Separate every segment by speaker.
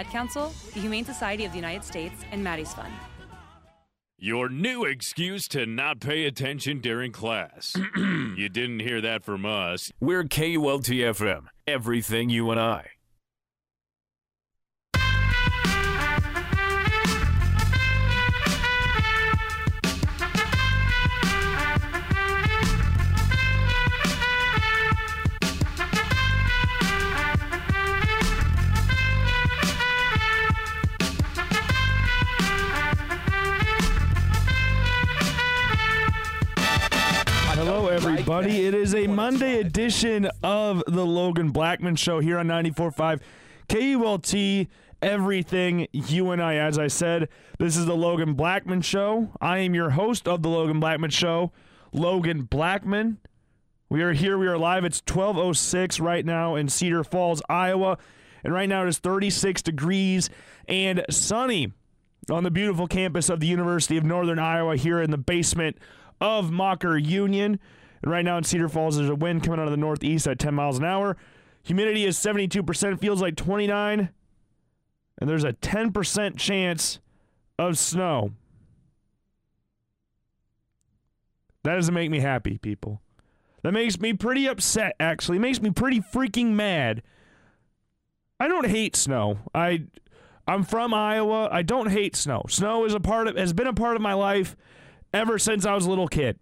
Speaker 1: Ad Council, the Humane Society of the United States, and Maddie's Fund.
Speaker 2: Your new excuse to not pay attention during class. you didn't hear that from us. We're KULTFM, everything
Speaker 3: UNI. Everybody. It is a Monday edition of the Logan Blackman Show here on 94.5 KULT. Everything UNI, as I said, this is the Logan Blackman Show. I am your host of the Logan Blackman Show, Logan Blackman. We are here. We are live. It's 12:06 right now in Cedar Falls, Iowa, and right now it is 36 degrees and sunny on the beautiful campus of the University of Northern Iowa here in the basement of Maucker Union. And right now in Cedar Falls, there's a wind coming out of the northeast at 10 miles an hour. Humidity is 72%, feels like 29. And there's a 10% chance of snow. That doesn't make me happy, people. That makes me pretty upset, actually. It makes me pretty freaking mad. I don't hate snow. I I'm from Iowa. I don't hate snow. Snow is a part of has been a part of my life ever since I was a little kid.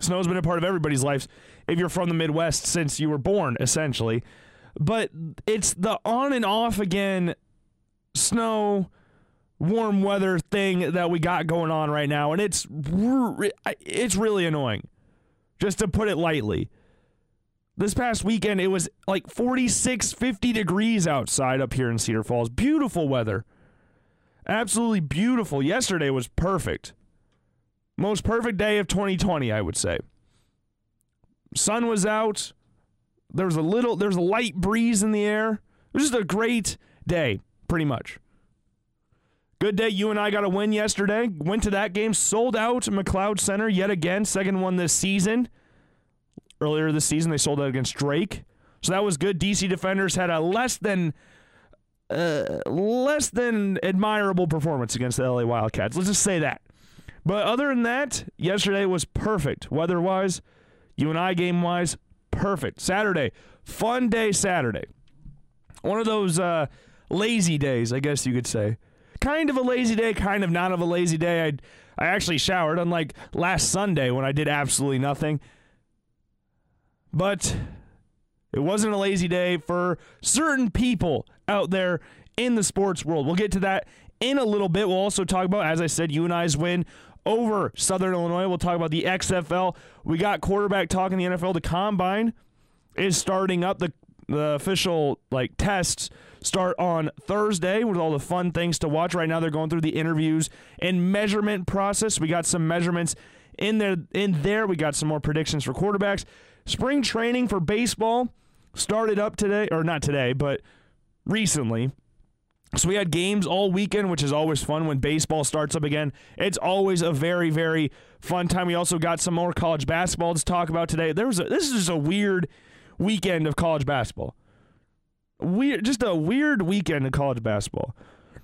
Speaker 3: Snow's been a part of everybody's lives if you're from the Midwest since you were born, essentially. But it's the on and off again snow, warm weather thing that we got going on right now, and it's it's really annoying, just to put it lightly. This past weekend, it was like 46, 50 degrees outside up here in Cedar Falls. Beautiful weather. Absolutely beautiful. Yesterday was perfect. Most perfect day of 2020, I would say. Sun was out. There was a little, there's a light breeze in the air. It was just a great day, pretty much. Good day. UNI got a win yesterday. Went to that game, sold out McLeod Center yet again. Second one this season. Earlier this season, they sold out against Drake. So that was good. DC Defenders had a less than uh, less than admirable performance against the LA Wildcats. Let's just say that. But other than that, yesterday was perfect. Weather wise, UNI game wise, perfect. Saturday, fun day Saturday. One of those uh, lazy days, I guess you could say. Kind of a lazy day, kind of not of a lazy day. I I actually showered, unlike last Sunday when I did absolutely nothing. But it wasn't a lazy day for certain people out there in the sports world. We'll get to that in a little bit. We'll also talk about, as I said, UNI's win over Southern Illinois. We'll talk about the XFL. We got quarterback talk in the NFL. The combine is starting up. The the official like tests start on Thursday with all the fun things to watch. Right now they're going through the interviews and measurement process. We got some measurements in there in there. We got some more predictions for quarterbacks. Spring training for baseball started up today or not today, but recently. So we had games all weekend, which is always fun when baseball starts up again. It's always a very, very fun time. We also got some more college basketball to talk about today. There was a, this is just a weird weekend of college basketball. Weird, just a weird weekend of college basketball.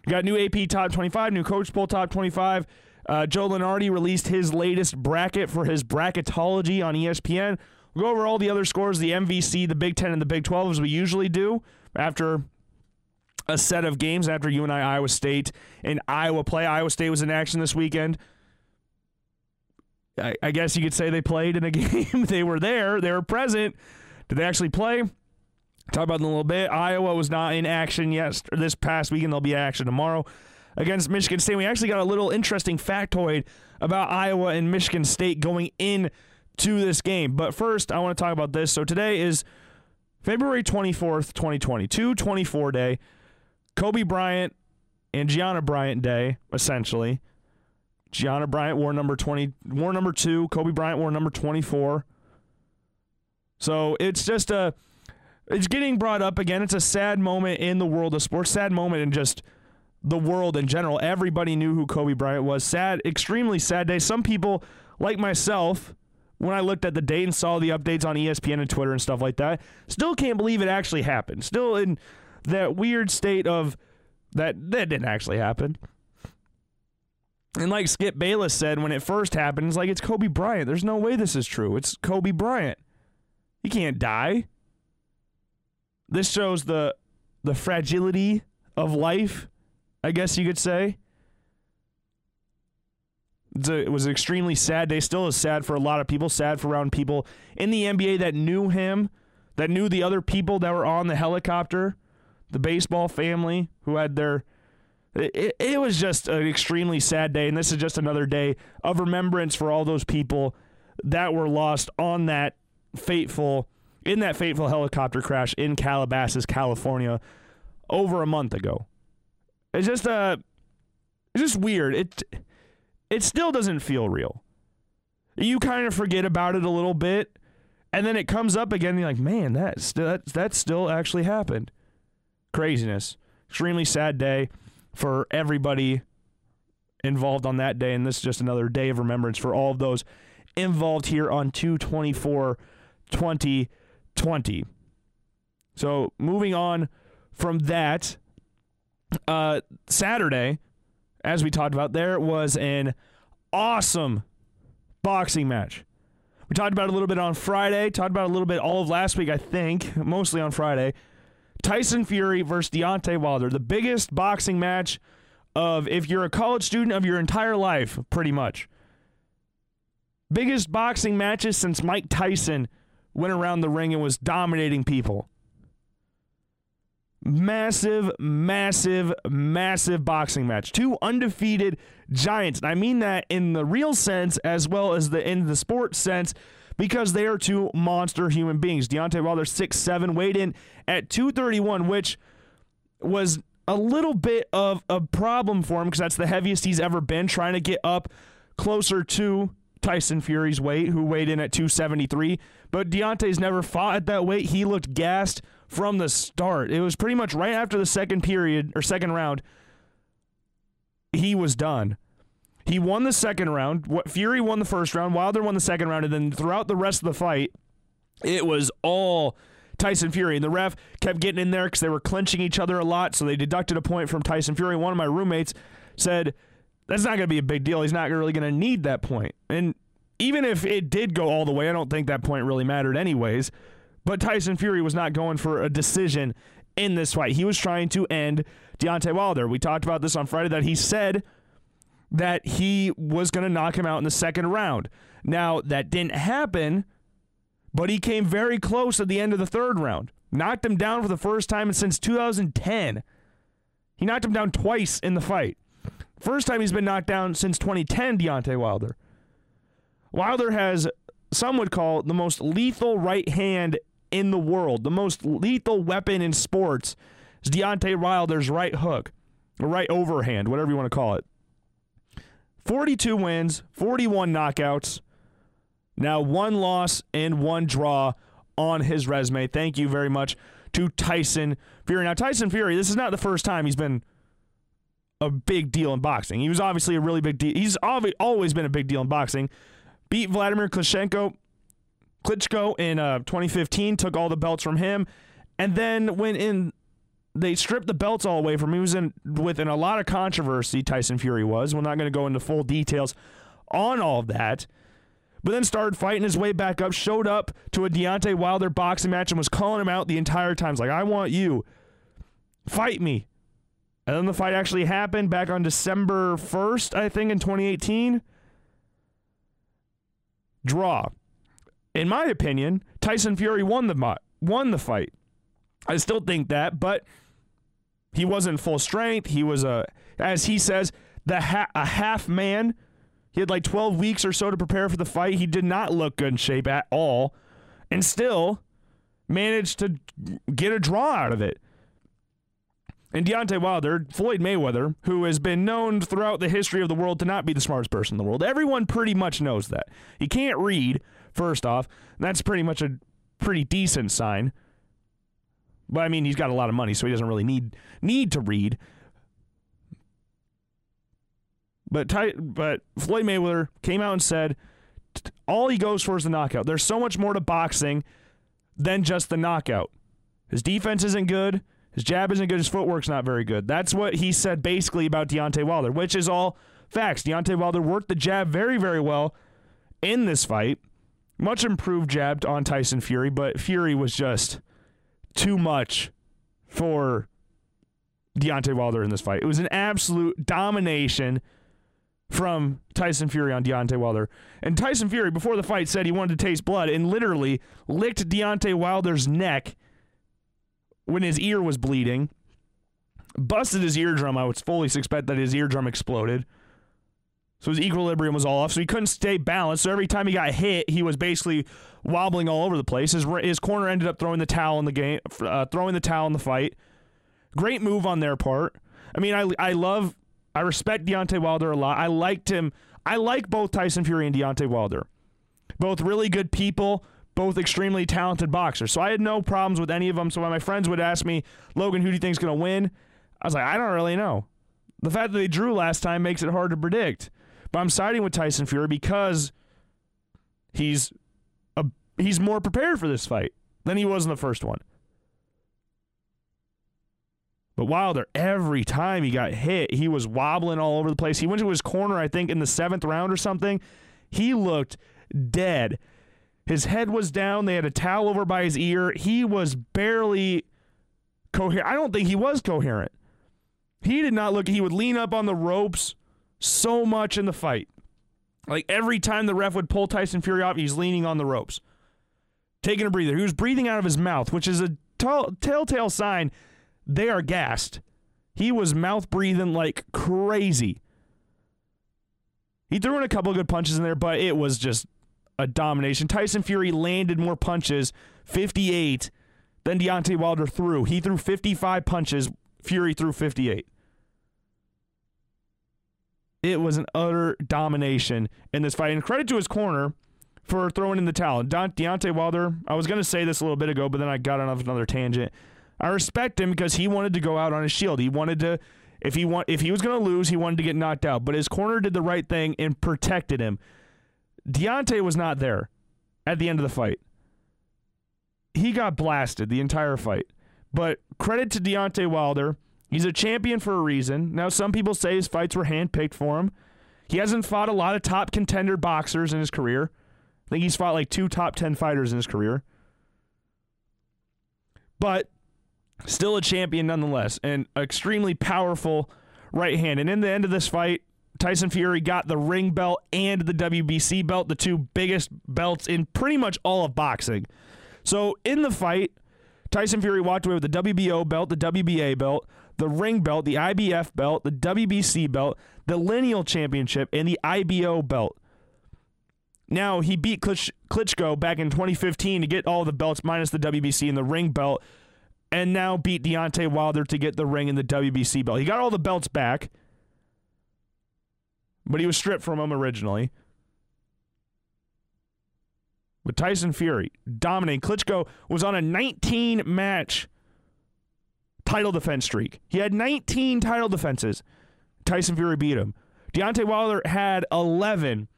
Speaker 3: We got new AP top 25, new coach poll top 25. Uh, Joe Lunardi released his latest bracket for his bracketology on ESPN. We'll go over all the other scores, the MVC, the Big Ten, and the Big 12, as we usually do after a set of games after UNI, Iowa State and Iowa play. Iowa State was in action this weekend. I, I guess you could say they played in a game. they were there, they were present. Did they actually play? Talk about in a little bit. Iowa was not in action yet this past weekend. They'll be in action tomorrow against Michigan State. We actually got a little interesting factoid about Iowa and Michigan State going in to this game. But first, I want to talk about this. So today is February 24th, 2020, 224 day. Kobe Bryant and Gianna Bryant Day, essentially. Gianna Bryant wore number 20, wore number 2, Kobe Bryant wore number 24. So, it's just a it's getting brought up again. It's a sad moment in the world of sports, sad moment in just the world in general. Everybody knew who Kobe Bryant was. Sad, extremely sad day. Some people like myself when I looked at the date and saw the updates on ESPN and Twitter and stuff like that, still can't believe it actually happened. Still in that weird state of That that didn't actually happen. And like Skip Bayless said when it first happened, it's like it's Kobe Bryant. There's no way this is true. It's Kobe Bryant. He can't die. This shows the the fragility of life, I guess you could say. A, it was an extremely sad day. Still is sad for a lot of people. Sad for around people in the NBA that knew him, that knew the other people that were on the helicopter, the baseball family who had their. It, it was just an extremely sad day, and this is just another day of remembrance for all those people that were lost on that fateful, in that fateful helicopter crash in Calabasas, California, over a month ago. It's just uh, it's just weird. It it still doesn't feel real. You kind of forget about it a little bit, and then it comes up again. And you're like, man, that's that that still actually happened. Craziness. Extremely sad day for everybody involved on that day, and this is just another day of remembrance for all of those involved here on 224 2020. So moving on from that, uh, Saturday, as we talked about, there was an awesome boxing match. We talked about a little bit on Friday, talked about a little bit all of last week, I think, mostly on Friday. Tyson Fury versus Deontay Wilder, the biggest boxing match of if you're a college student of your entire life, pretty much. Biggest boxing matches since Mike Tyson went around the ring and was dominating people massive, massive, massive boxing match. Two undefeated giants. And I mean that in the real sense as well as the in the sports sense because they are two monster human beings. Deontay Wilder, six seven, weighed in at 231, which was a little bit of a problem for him because that's the heaviest he's ever been, trying to get up closer to Tyson Fury's weight, who weighed in at 273. But Deontay's never fought at that weight. He looked gassed from the start. It was pretty much right after the second period or second round. He was done. He won the second round. Fury won the first round. Wilder won the second round, and then throughout the rest of the fight, it was all Tyson Fury. And the ref kept getting in there because they were clinching each other a lot. So they deducted a point from Tyson Fury. One of my roommates said, "That's not going to be a big deal. He's not really going to need that point." And even if it did go all the way, I don't think that point really mattered, anyways. But Tyson Fury was not going for a decision in this fight. He was trying to end Deontay Wilder. We talked about this on Friday that he said that he was going to knock him out in the second round. Now, that didn't happen, but he came very close at the end of the third round. Knocked him down for the first time since 2010. He knocked him down twice in the fight. First time he's been knocked down since 2010, Deontay Wilder. Wilder has, some would call, the most lethal right hand in the world. The most lethal weapon in sports is Deontay Wilder's right hook, or right overhand, whatever you want to call it. 42 wins, 41 knockouts. Now one loss and one draw on his resume. Thank you very much to Tyson Fury. Now Tyson Fury, this is not the first time he's been a big deal in boxing. He was obviously a really big deal. He's always been a big deal in boxing. Beat Vladimir Klitschko Klitschko in uh, 2015 took all the belts from him, and then went in they stripped the belts all away from him. He was in within a lot of controversy. Tyson Fury was. We're not going to go into full details on all of that. But then started fighting his way back up. Showed up to a Deontay Wilder boxing match and was calling him out the entire time. He's like, "I want you, fight me." And then the fight actually happened back on December 1st, I think, in 2018. Draw in my opinion, Tyson Fury won the won the fight. I still think that, but he wasn't full strength. He was a, as he says, the ha- a half man. He had like 12 weeks or so to prepare for the fight. He did not look good in shape at all, and still managed to get a draw out of it. And Deontay Wilder, Floyd Mayweather, who has been known throughout the history of the world to not be the smartest person in the world. Everyone pretty much knows that. He can't read, first off. That's pretty much a pretty decent sign. But I mean, he's got a lot of money, so he doesn't really need need to read. But Ty, but Floyd Mayweather came out and said all he goes for is the knockout. There's so much more to boxing than just the knockout. His defense isn't good. His jab isn't good. His footwork's not very good. That's what he said basically about Deontay Wilder, which is all facts. Deontay Wilder worked the jab very, very well in this fight. Much improved jab on Tyson Fury, but Fury was just too much for Deontay Wilder in this fight. It was an absolute domination from Tyson Fury on Deontay Wilder. And Tyson Fury, before the fight, said he wanted to taste blood and literally licked Deontay Wilder's neck when his ear was bleeding, busted his eardrum. I would fully suspect that his eardrum exploded. So his equilibrium was all off. So he couldn't stay balanced. So every time he got hit, he was basically wobbling all over the place. His, his corner ended up throwing the towel in the game, uh, throwing the towel in the fight. Great move on their part. I mean, I I love, I respect Deontay Wilder a lot. I liked him. I like both Tyson Fury and Deontay Wilder. Both really good people, both extremely talented boxers. So I had no problems with any of them. So when my friends would ask me, Logan, who do you think is going to win? I was like, I don't really know. The fact that they drew last time makes it hard to predict. But I'm siding with Tyson Fury because he's he's more prepared for this fight than he was in the first one. But Wilder, every time he got hit, he was wobbling all over the place. He went to his corner, I think, in the seventh round or something. He looked dead. His head was down. They had a towel over by his ear. He was barely coherent. I don't think he was coherent. He did not look. He would lean up on the ropes so much in the fight. Like every time the ref would pull Tyson Fury off, he's leaning on the ropes, taking a breather. He was breathing out of his mouth, which is a t- telltale sign they are gassed. He was mouth breathing like crazy. He threw in a couple of good punches in there, but it was just a domination. Tyson Fury landed more punches, 58, than Deontay Wilder threw. He threw 55 punches. Fury threw 58. It was an utter domination in this fight. And credit to his corner for throwing in the towel. Don, Deontay Wilder, I was going to say this a little bit ago, but then I got on another tangent. I respect him because he wanted to go out on his shield. He wanted to if he want if he was going to lose, he wanted to get knocked out. But his corner did the right thing and protected him. Deontay was not there at the end of the fight. He got blasted the entire fight. But credit to Deontay Wilder. He's a champion for a reason. Now, some people say his fights were handpicked for him. He hasn't fought a lot of top contender boxers in his career. Think he's fought like two top 10 fighters in his career. But still a champion nonetheless, and extremely powerful right hand. And in the end of this fight, Tyson Fury got the ring belt and the WBC belt, the two biggest belts in pretty much all of boxing. So in the fight, Tyson Fury walked away with the WBO belt, the WBA belt, the ring belt, the IBF belt, the WBC belt, the lineal championship, and the IBO belt. Now, he beat Klitschko back in 2015 to get all the belts minus the WBC and the ring belt, and now beat Deontay Wilder to get the ring and the WBC belt. He got all the belts back, but he was stripped from them originally. But Tyson Fury dominating. Klitschko was on a 19 match title defense streak. He had 19 title defenses. Tyson Fury beat him. Deontay Wilder had 11.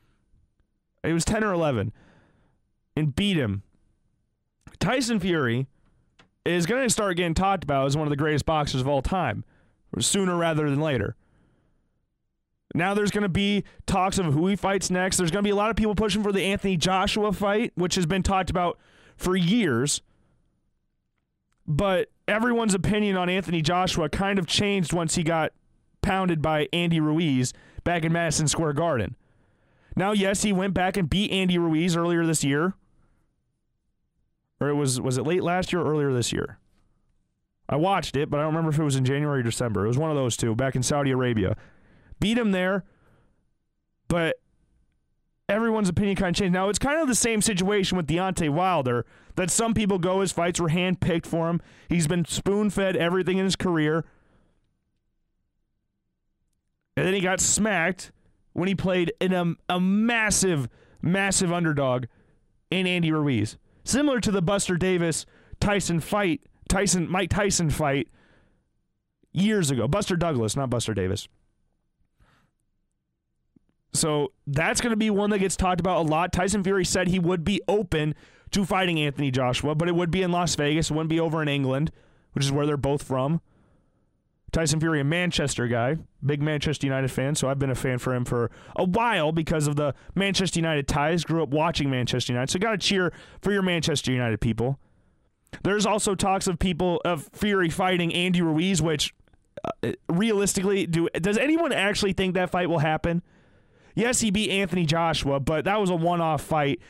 Speaker 3: It was 10 or 11 and beat him. Tyson Fury is going to start getting talked about as one of the greatest boxers of all time, sooner rather than later. Now there's going to be talks of who he fights next. There's going to be a lot of people pushing for the Anthony Joshua fight, which has been talked about for years. But everyone's opinion on Anthony Joshua kind of changed once he got pounded by Andy Ruiz back in Madison Square Garden. Now, yes, he went back and beat Andy Ruiz earlier this year. Or it was was it late last year or earlier this year? I watched it, but I don't remember if it was in January or December. It was one of those two back in Saudi Arabia. Beat him there, but everyone's opinion kind of changed. Now, it's kind of the same situation with Deontay Wilder that some people go his fights were handpicked for him. He's been spoon fed everything in his career. And then he got smacked when he played in a, a massive, massive underdog in Andy Ruiz. Similar to the Buster Davis Tyson fight, Tyson Mike Tyson fight years ago. Buster Douglas, not Buster Davis. So that's going to be one that gets talked about a lot. Tyson Fury said he would be open to fighting Anthony Joshua, but it would be in Las Vegas. It wouldn't be over in England, which is where they're both from. Tyson Fury, a Manchester guy, big Manchester United fan, so I've been a fan for him for a while because of the Manchester United ties. Grew up watching Manchester United, so got to cheer for your Manchester United people. There's also talks of people of Fury fighting Andy Ruiz, which uh, realistically, do does anyone actually think that fight will happen? Yes, he beat Anthony Joshua, but that was a one-off fight.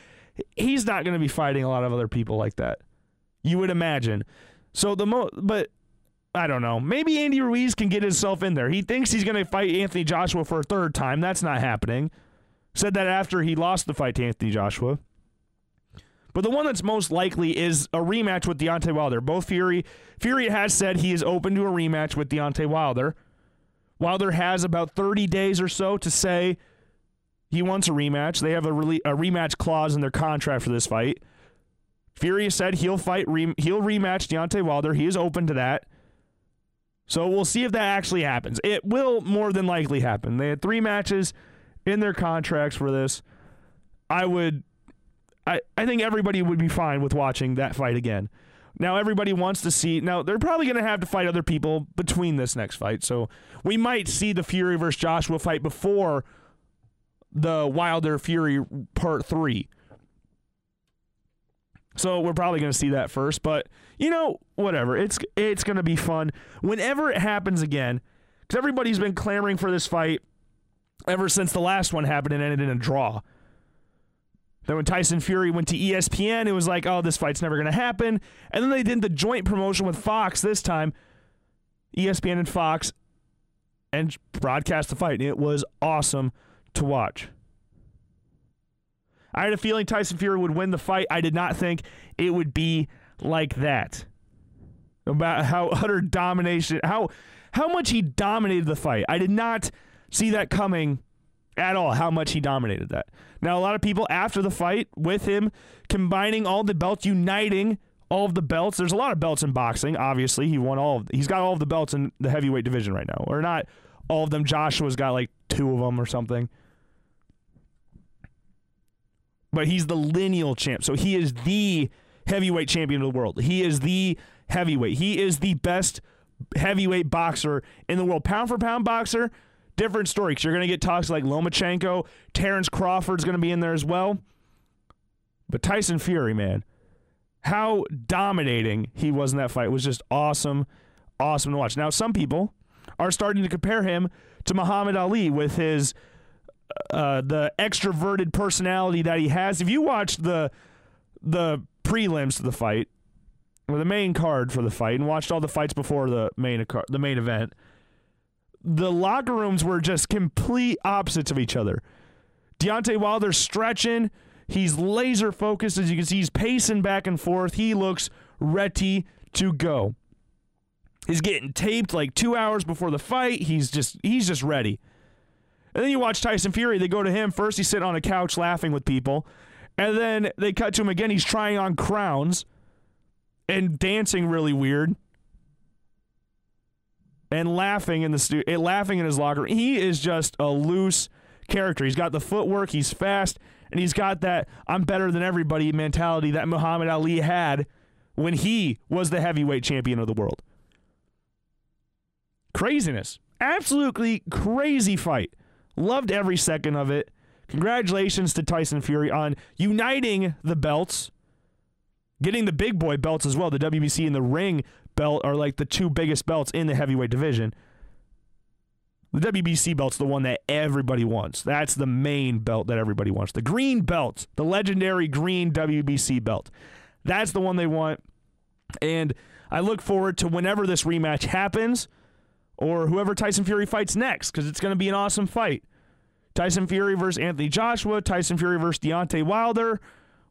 Speaker 3: He's not going to be fighting a lot of other people like that. You would imagine. So the mo, but I don't know. Maybe Andy Ruiz can get himself in there. He thinks he's going to fight Anthony Joshua for a third time. That's not happening. Said that after he lost the fight to Anthony Joshua. But the one that's most likely is a rematch with Deontay Wilder. Both Fury Fury has said he is open to a rematch with Deontay Wilder. Wilder has about 30 days or so to say he wants a rematch. They have a, re- a rematch clause in their contract for this fight. Fury said he'll fight re- he'll rematch Deontay Wilder. He is open to that. So we'll see if that actually happens. It will more than likely happen. They had three matches in their contracts for this. I would I, I think everybody would be fine with watching that fight again. Now everybody wants to see. Now they're probably going to have to fight other people between this next fight, so we might see the Fury versus Joshua fight before the Wilder Fury Part Three. So we're probably going to see that first, but you know, whatever. It's it's going to be fun whenever it happens again, because everybody's been clamoring for this fight ever since the last one happened and ended in a draw. Then when Tyson Fury went to ESPN, it was like, oh, this fight's never going to happen. And then they did the joint promotion with Fox this time, ESPN and Fox, and broadcast the fight. It was awesome to watch. I had a feeling Tyson Fury would win the fight. I did not think it would be like that. About how utter domination, how how much he dominated the fight. I did not see that coming at all. How much he dominated that. Now a lot of people after the fight with him combining all the belts, uniting all of the belts. There's a lot of belts in boxing. Obviously, he won all. Of, he's got all of the belts in the heavyweight division right now, or not all of them. Joshua's got like two of them or something but he's the lineal champ. So he is the heavyweight champion of the world. He is the heavyweight. He is the best heavyweight boxer in the world. Pound for pound boxer, different story because you're going to get talks like Lomachenko, Terrence Crawford's going to be in there as well. But Tyson Fury, man, how dominating he was in that fight was just awesome, awesome to watch. Now, some people are starting to compare him to Muhammad Ali with his uh, the extroverted personality that he has. If you watch the the prelims to the fight or the main card for the fight and watched all the fights before the main the main event, the locker rooms were just complete opposites of each other. Deontay Wilder stretching, he's laser focused as you can see. He's pacing back and forth. He looks ready to go. He's getting taped like two hours before the fight. He's just he's just ready. And then you watch Tyson Fury. They go to him first. He's sitting on a couch laughing with people, and then they cut to him again. He's trying on crowns and dancing really weird and laughing in the stu- eh, laughing in his locker. He is just a loose character. He's got the footwork. He's fast, and he's got that "I'm better than everybody" mentality that Muhammad Ali had when he was the heavyweight champion of the world. Craziness, absolutely crazy fight. Loved every second of it. Congratulations to Tyson Fury on uniting the belts, getting the big boy belts as well. The WBC and the ring belt are like the two biggest belts in the heavyweight division. The WBC belt's the one that everybody wants. That's the main belt that everybody wants. The green belt, the legendary green WBC belt. That's the one they want. And I look forward to whenever this rematch happens or whoever Tyson Fury fights next because it's going to be an awesome fight. Tyson Fury versus Anthony Joshua, Tyson Fury versus Deontay Wilder.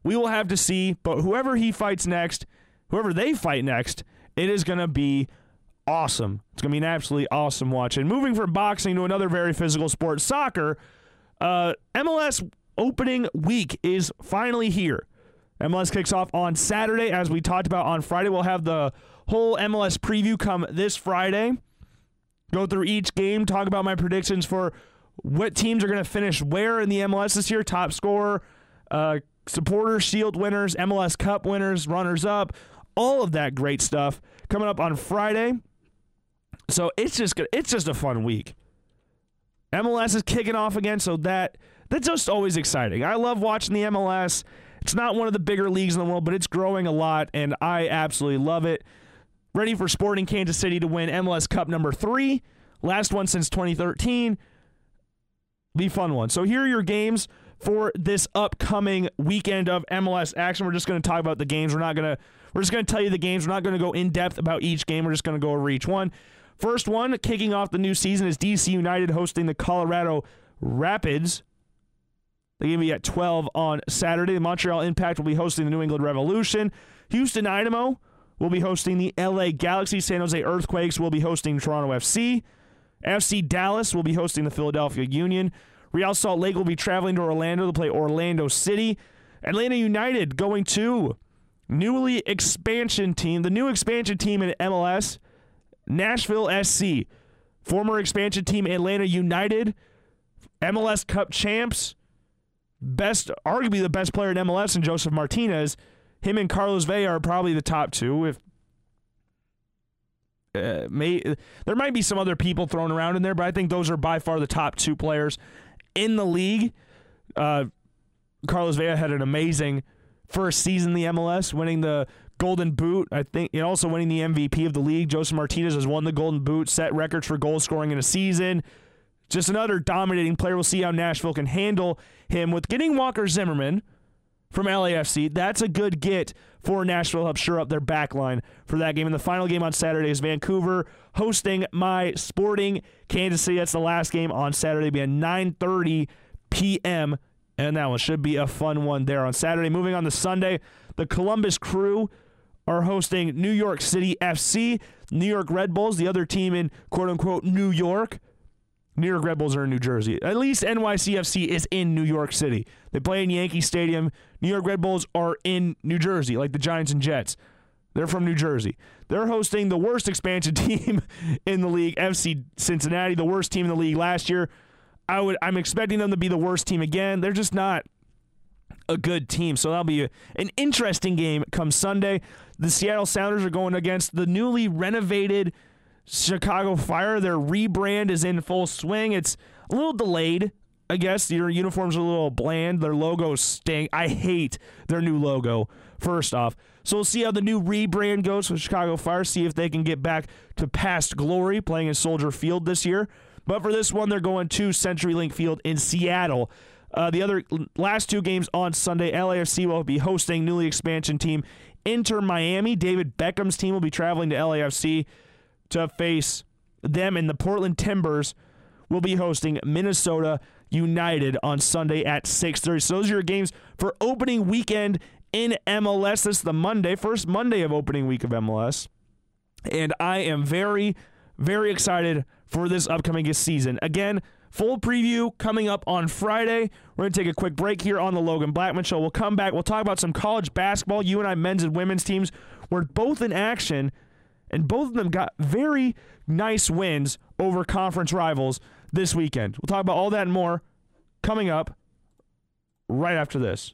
Speaker 3: We will have to see, but whoever he fights next, whoever they fight next, it is going to be awesome. It's going to be an absolutely awesome watch. And moving from boxing to another very physical sport, soccer, uh, MLS opening week is finally here. MLS kicks off on Saturday, as we talked about on Friday. We'll have the whole MLS preview come this Friday go through each game, talk about my predictions for what teams are going to finish where in the MLS this year, top scorer, uh, supporter shield winners, MLS Cup winners, runners up, all of that great stuff coming up on Friday. So it's just good. it's just a fun week. MLS is kicking off again, so that that's just always exciting. I love watching the MLS. It's not one of the bigger leagues in the world, but it's growing a lot, and I absolutely love it. Ready for Sporting Kansas City to win MLS Cup number three, last one since 2013. Be fun one. So here are your games for this upcoming weekend of MLS action. We're just going to talk about the games. We're not going to. We're just going to tell you the games. We're not going to go in depth about each game. We're just going to go over each one. First one, kicking off the new season, is DC United hosting the Colorado Rapids. The game will be at 12 on Saturday. The Montreal Impact will be hosting the New England Revolution. Houston Dynamo will be hosting the LA Galaxy. San Jose Earthquakes will be hosting Toronto FC. FC Dallas will be hosting the Philadelphia Union. Real Salt Lake will be traveling to Orlando to play Orlando City. Atlanta United going to newly expansion team, the new expansion team in MLS, Nashville SC. Former expansion team Atlanta United, MLS Cup champs, best, arguably the best player in MLS, and Josef Martinez. Him and Carlos Vela are probably the top two. If uh, may there might be some other people thrown around in there, but I think those are by far the top two players in the league. Uh, Carlos Vela had an amazing first season in the MLS, winning the Golden Boot. I think and also winning the MVP of the league. Josef Martinez has won the Golden Boot, set records for goal scoring in a season. Just another dominating player. We'll see how Nashville can handle him with getting Walker Zimmerman from LAFC. That's a good get for Nashville. Help sure up their back line for that game. And the final game on Saturday is Vancouver hosting my Sporting Kansas City. That's the last game on Saturday. It'll be at 9:30 p.m. And that one should be a fun one there on Saturday. Moving on to Sunday, the Columbus Crew are hosting New York City FC. New York Red Bulls, the other team in quote unquote New York. New York Red Bulls are in New Jersey. At least NYCFC is in New York City. They play in Yankee Stadium. New York Red Bulls are in New Jersey, like the Giants and Jets. They're from New Jersey. They're hosting the worst expansion team in the league, FC Cincinnati, the worst team in the league last year. I would I'm expecting them to be the worst team again. They're just not a good team. So that'll be an interesting game come Sunday. The Seattle Sounders are going against the newly renovated Chicago Fire. Their rebrand is in full swing. It's a little delayed, I guess. Your uniforms are a little bland. Their logo stink. I hate their new logo, first off. So we'll see how the new rebrand goes for Chicago Fire, see if they can get back to past glory playing in Soldier Field this year. But for this one, they're going to CenturyLink Field in Seattle. Uh, the other last two games on Sunday, LAFC will be hosting newly expansion team Inter Miami. David Beckham's team will be traveling to LAFC to face them, and the Portland Timbers will be hosting Minnesota United on Sunday at 6:30. So those are your games for opening weekend in MLS. This is the Monday, first Monday of opening week of MLS, and I am very, very excited for this upcoming season. Again. Full preview coming up on Friday. We're going to take a quick break here on the Logan Blackman Show. We'll come back. We'll talk about some college basketball. UNI, men's and women's teams, were both in action and both of them got very nice wins over conference rivals this weekend. We'll talk about all that and more coming up right after this.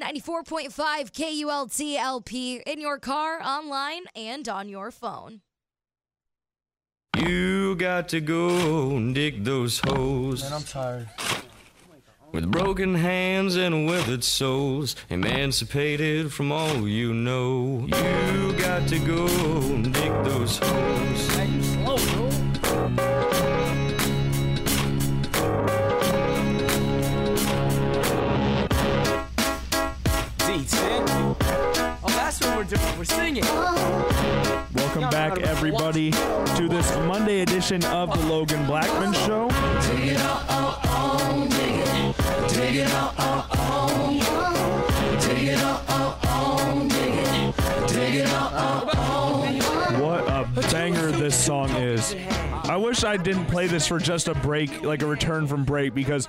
Speaker 4: 94.5 KULTLP in your car, online, and on your phone.
Speaker 5: You got to go and dig those holes.
Speaker 6: Man, I'm tired.
Speaker 5: With broken hands and withered souls, emancipated from all you know. You got to go and dig those holes.
Speaker 6: We're doing. We're singing.
Speaker 3: Welcome back, everybody, to this Monday edition of the Logan Blackman Show. What a banger this song is. I wish I didn't play this for just a break, like a return from break, because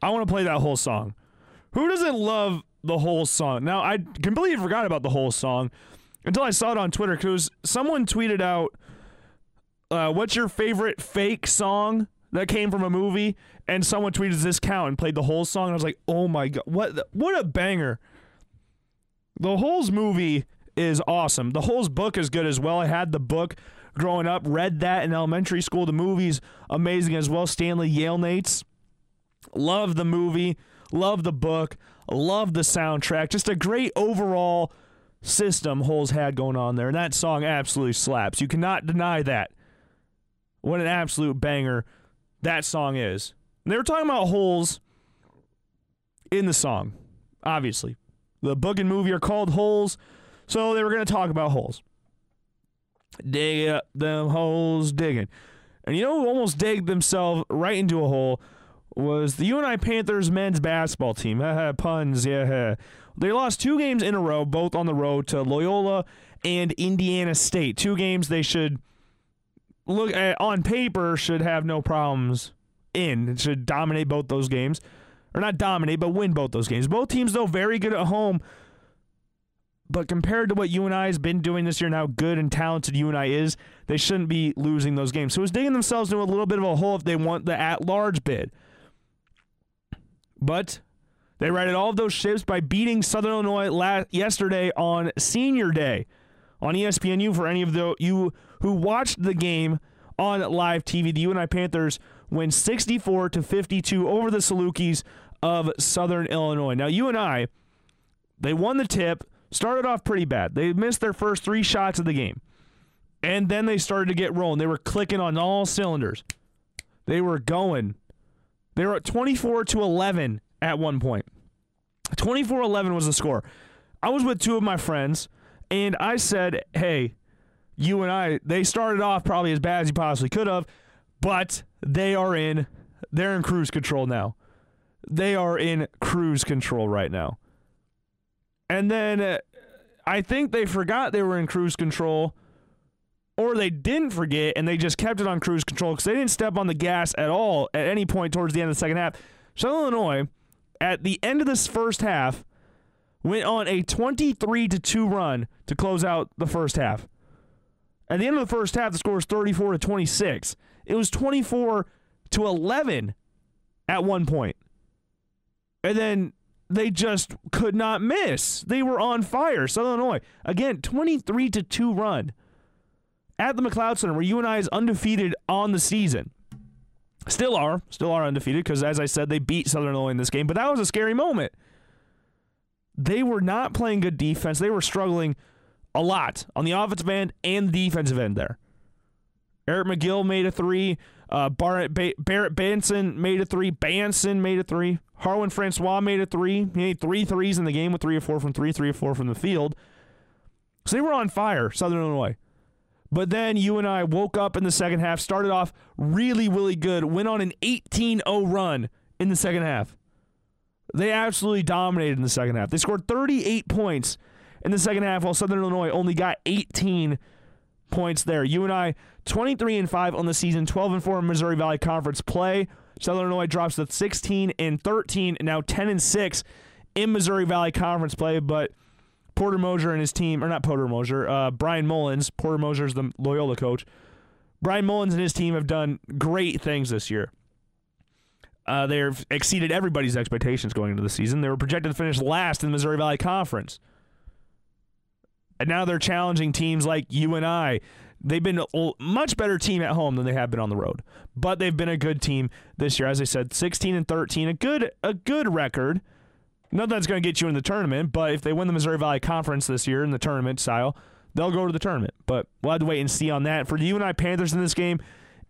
Speaker 3: I want to play that whole song. Who doesn't love the whole song? Now, I completely forgot about the whole song until I saw it on Twitter because someone tweeted out, uh, "What's your favorite fake song that came from a movie?" And someone tweeted this count and played the whole song. And I was like, "Oh my god, what the- what a banger!" The Holes movie is awesome. The Holes book is good as well. I had the book growing up, read that in elementary school. The movie's amazing as well. Stanley Yelnats. Love the movie, love the book, love the soundtrack. Just a great overall system Holes had going on there. And that song absolutely slaps. You cannot deny that. What an absolute banger that song is. And they were talking about Holes in the song, obviously. The book and movie are called Holes, so they were going to talk about holes. Dig up them holes digging. And you know who almost digged themselves right into a hole was the UNI Panthers men's basketball team. Puns, yeah. They lost two games in a row, both on the road to Loyola and Indiana State. Two games they should look at on paper should have no problems in. It should dominate both those games. Or not dominate, but win both those games. Both teams, though, very good at home. But compared to what UNI has been doing this year and how good and talented UNI is, they shouldn't be losing those games. So it's digging themselves into a little bit of a hole if they want the at large bid. But they righted all of those ships by beating Southern Illinois la- yesterday on Senior Day on ESPNU. For any of the, you who watched the game on live TV, the UNI Panthers win 64 to 52 over the Salukis of Southern Illinois. Now UNI, they won the tip, started off pretty bad. They missed their first three shots of the game, and then they started to get rolling. They were clicking on all cylinders. They were going. They were at 24 to 11 at one point. 24 11 was the score. I was with two of my friends, and I said, Hey, UNI, they started off probably as bad as you possibly could have, but they are in, they're in cruise control now. They are in cruise control right now. And then uh, I think they forgot they were in cruise control, or they didn't forget and they just kept it on cruise control because they didn't step on the gas at all at any point towards the end of the second half. Southern Illinois, at the end of this first half, went on a 23 to 2 run to close out the first half. At the end of the first half, the score was 34 to 26. It was 24 to 11 at one point. And then they just could not miss. They were on fire. Southern Illinois, again, 23 to 2 run at the McLeod Center, where UNI is undefeated on the season. Still are, still are undefeated because, as I said, they beat Southern Illinois in this game. But that was a scary moment. They were not playing good defense. They were struggling a lot on the offensive end and defensive end there. Eric McGill made a three. Uh, Barrett ba- Barrett Benson made a three. Banson made a three. Harwin Francois made a three. He made three threes in the game with three or four from three, three or four from the field. So they were on fire, Southern Illinois. But then UNI woke up in the second half, started off really, really good, went on an 18 0 run in the second half. They absolutely dominated in the second half. They scored 38 points in the second half, while Southern Illinois only got 18 points there. UNI, 23 and 5 on the season, 12 and 4 in Missouri Valley Conference play. Southern Illinois drops to 16 and 13, and now 10 and 6 in Missouri Valley Conference play. But Porter Moser and his team, or not Porter Moser, uh, Bryan Mullins. Porter Moser is the Loyola coach. Bryan Mullins and his team have done great things this year. Uh, they've exceeded everybody's expectations going into the season. They were projected to finish last in the Missouri Valley Conference. And now they're challenging teams like UNI. They've been a much better team at home than they have been on the road. But they've been a good team this year. As I said, 16 and 13, a good a good record. Nothing that's going to get you in the tournament, but if they win the Missouri Valley Conference this year in the tournament style, they'll go to the tournament. But we'll have to wait and see on that. For the UNI Panthers in this game,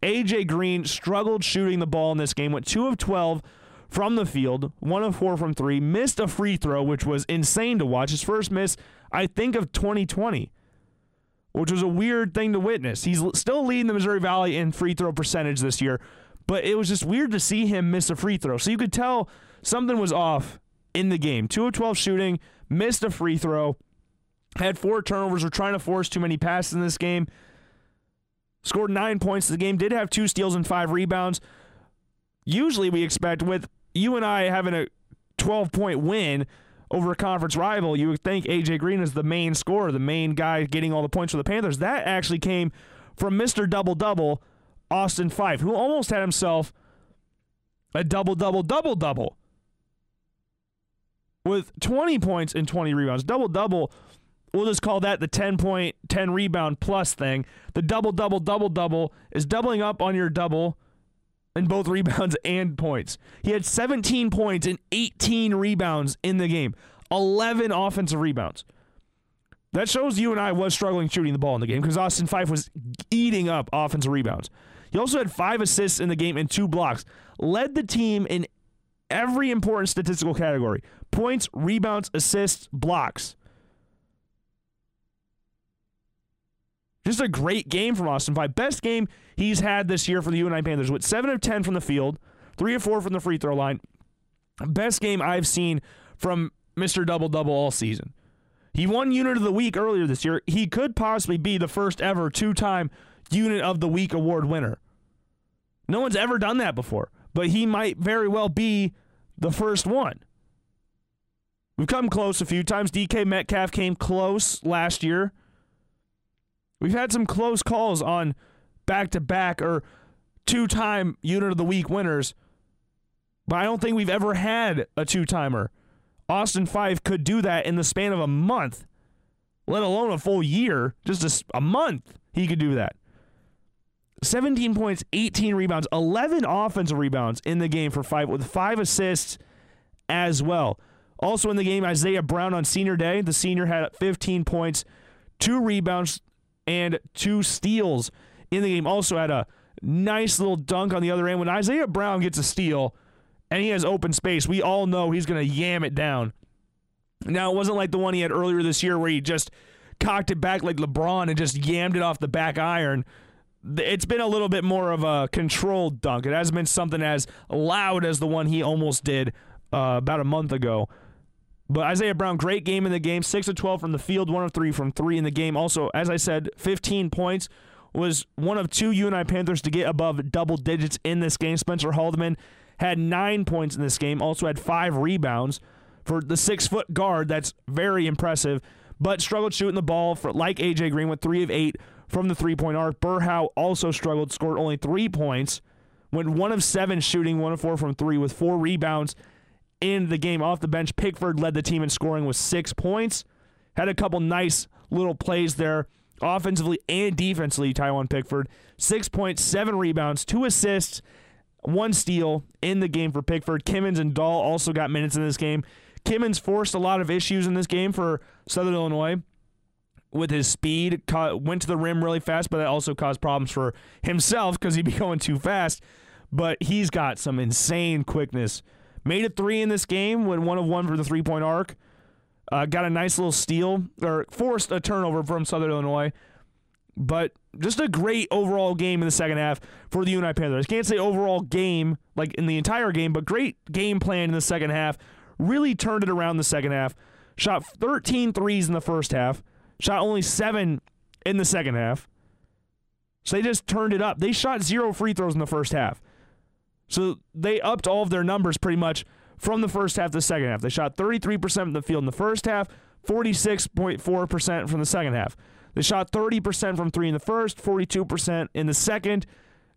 Speaker 3: AJ Green struggled shooting the ball in this game, went 2 of 12 from the field, 1 of 4 from 3, missed a free throw, which was insane to watch. His first miss, I think, of 2020, which was a weird thing to witness. He's still leading the Missouri Valley in free throw percentage this year, but it was just weird to see him miss a free throw. So you could tell something was off in the game. 2 of 12 shooting, missed a free throw, had four turnovers, were trying to force too many passes in this game. Scored nine points in the game, did have two steals and five rebounds. Usually, we expect with UNI having a 12 point win over a conference rival, you would think AJ Green is the main scorer, the main guy getting all the points for the Panthers. That actually came from Mr. Double Double, Austin Phyfe, who almost had himself a double double double double with 20 points and 20 rebounds. Double double, we'll just call that the 10 point, 10 rebound plus thing. The double double double double is doubling up on your double in both rebounds and points. He had 17 points and 18 rebounds in the game, 11 offensive rebounds. That shows UNI was struggling shooting the ball in the game because Austin Phyfe was eating up offensive rebounds. He also had five assists in the game and two blocks. Led the team in every important statistical category points, rebounds, assists, blocks. Just a great game from Austin Phyfe. Best game he's had this year for the UNI Panthers with 7 of 10 from the field, 3 of 4 from the free throw line. Best game I've seen from Mr. Double Double all season. He won Unit of the Week earlier this year. He could possibly be the first ever two time Unit of the Week award winner. No one's ever done that before, but he might very well be the first one. We've come close a few times. DK Metcalf came close last year. We've had some close calls on back to back or two time Unit of the Week winners, but I don't think we've ever had a two timer. Austin Phyfe could do that in the span of a month, let alone a full year. Just a month, he could do that. 17 points, 18 rebounds, 11 offensive rebounds in the game for five, with five assists as well. Also in the game, Isaiah Brown on senior day. The senior had 15 points, two rebounds, and two steals in the game. Also had a nice little dunk on the other end. When Isaiah Brown gets a steal and he has open space, we all know he's going to yam it down. Now, it wasn't like the one he had earlier this year where he just cocked it back like LeBron and just yammed it off the back iron. It's been a little bit more of a controlled dunk. It hasn't been something as loud as the one he almost did uh, about a month ago. But Isaiah Brown, great game in the game. 6 of 12 from the field, 1 of 3 from 3 in the game. Also, as I said, 15 points. Was one of two UNI Panthers to get above double digits in this game. Spencer Haldeman had nine points in this game, also had five rebounds. For the six foot guard, that's very impressive, but struggled shooting the ball for like AJ Green with three of eight from the three point arc. Berhow also struggled, scored only three points, went one of seven shooting, one of four from three with four rebounds in the game off the bench. Pickford led the team in scoring with six points. Had a couple nice little plays there, offensively and defensively. Tywhon Pickford, six points, seven rebounds, two assists, one steal in the game for Pickford. Kimmons and Dahl also got minutes in this game. Kimmons forced a lot of issues in this game for Southern Illinois with his speed. Ca- Went to the rim really fast, but that also caused problems for himself because he'd be going too fast. But he's got some insane quickness. Made a three in this game, went one of one for the three point arc. Uh, got a nice little steal or forced a turnover from Southern Illinois. But just a great overall game in the second half for the UNI Panthers. Can't say overall game like in the entire game, but great game plan in the second half. Really turned it around the second half. Shot 13 threes in the first half. Shot only seven in the second half. So they just turned it up. They shot zero free throws in the first half. So they upped all of their numbers pretty much from the first half to the second half. They shot 33% from the field in the first half, 46.4% from the second half. They shot 30% from three in the first, 42% in the second.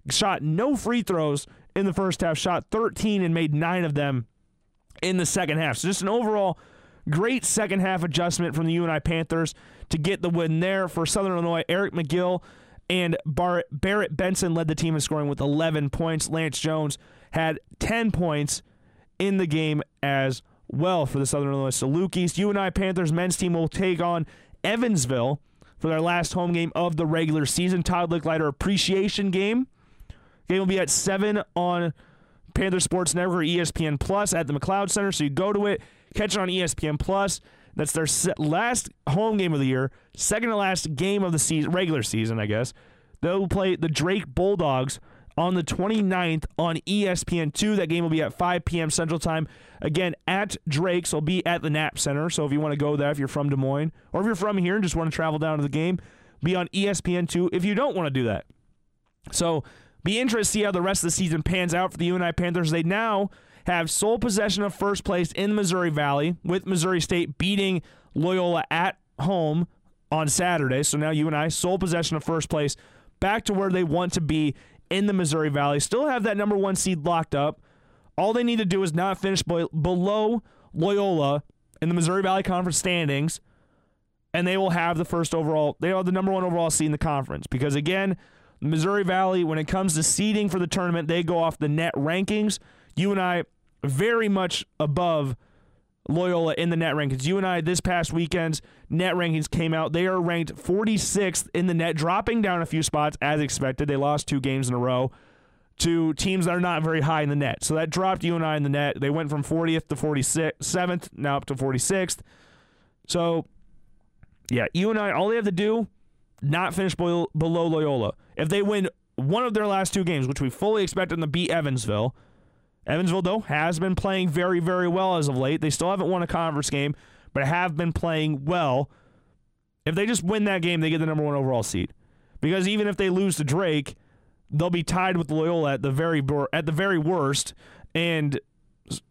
Speaker 3: Shot no free throws in the first half, shot 13 and made nine of them in the second half. So just an overall great second half adjustment from the UNI Panthers to get the win there for Southern Illinois. Eric McGill and Bar- Barrett Benson led the team in scoring with 11 points. Lance Jones had 10 points in the game as well for the Southern Illinois Salukis. UNI Panthers men's team will take on Evansville for their last home game of the regular season. Todd Licklider appreciation game. Game will be at 7 on Panther Sports Network or ESPN Plus at the McLeod Center. So you go to it, catch it on ESPN Plus. That's their last home game of the year, second to last game of the season, regular season, I guess. They'll play the Drake Bulldogs on the 29th on E ESPN2. That game will be at 5 p.m. Central Time. Again, at Drake's. will be at the Knapp Center. So if you want to go there, if you're from Des Moines, or if you're from here and just want to travel down to the game, be on E ESPN2 if you don't want to do that. So be interested to see how the rest of the season pans out for the UNI Panthers. They now have sole possession of first place in the Missouri Valley with Missouri State beating Loyola at home on Saturday. So now UNI, sole possession of first place back to where they want to be in the Missouri Valley. Still have that number one seed locked up. All they need to do is not finish below Loyola in the Missouri Valley Conference standings, and they will have the first overall. They are the number one overall seed in the conference because again, Missouri Valley, when it comes to seeding for the tournament, they go off the net rankings. UNI very much above Loyola in the net rankings. UNI this past weekend's net rankings came out. They are ranked 46th in the net, dropping down a few spots as expected. They lost two games in a row to teams that are not very high in the net. So that dropped UNI in the net. They went from 40th to 47th, now up to 46th. So, yeah, UNI, all they have to do, not finish below, Loyola. If they win one of their last two games, which we fully expect them to beat Evansville, Evansville, though, has been playing very, very well as of late. They still haven't won a conference game, but have been playing well. If they just win that game, they get the number one overall seed. Because even if they lose to Drake, they'll be tied with Loyola at the very at the very worst, and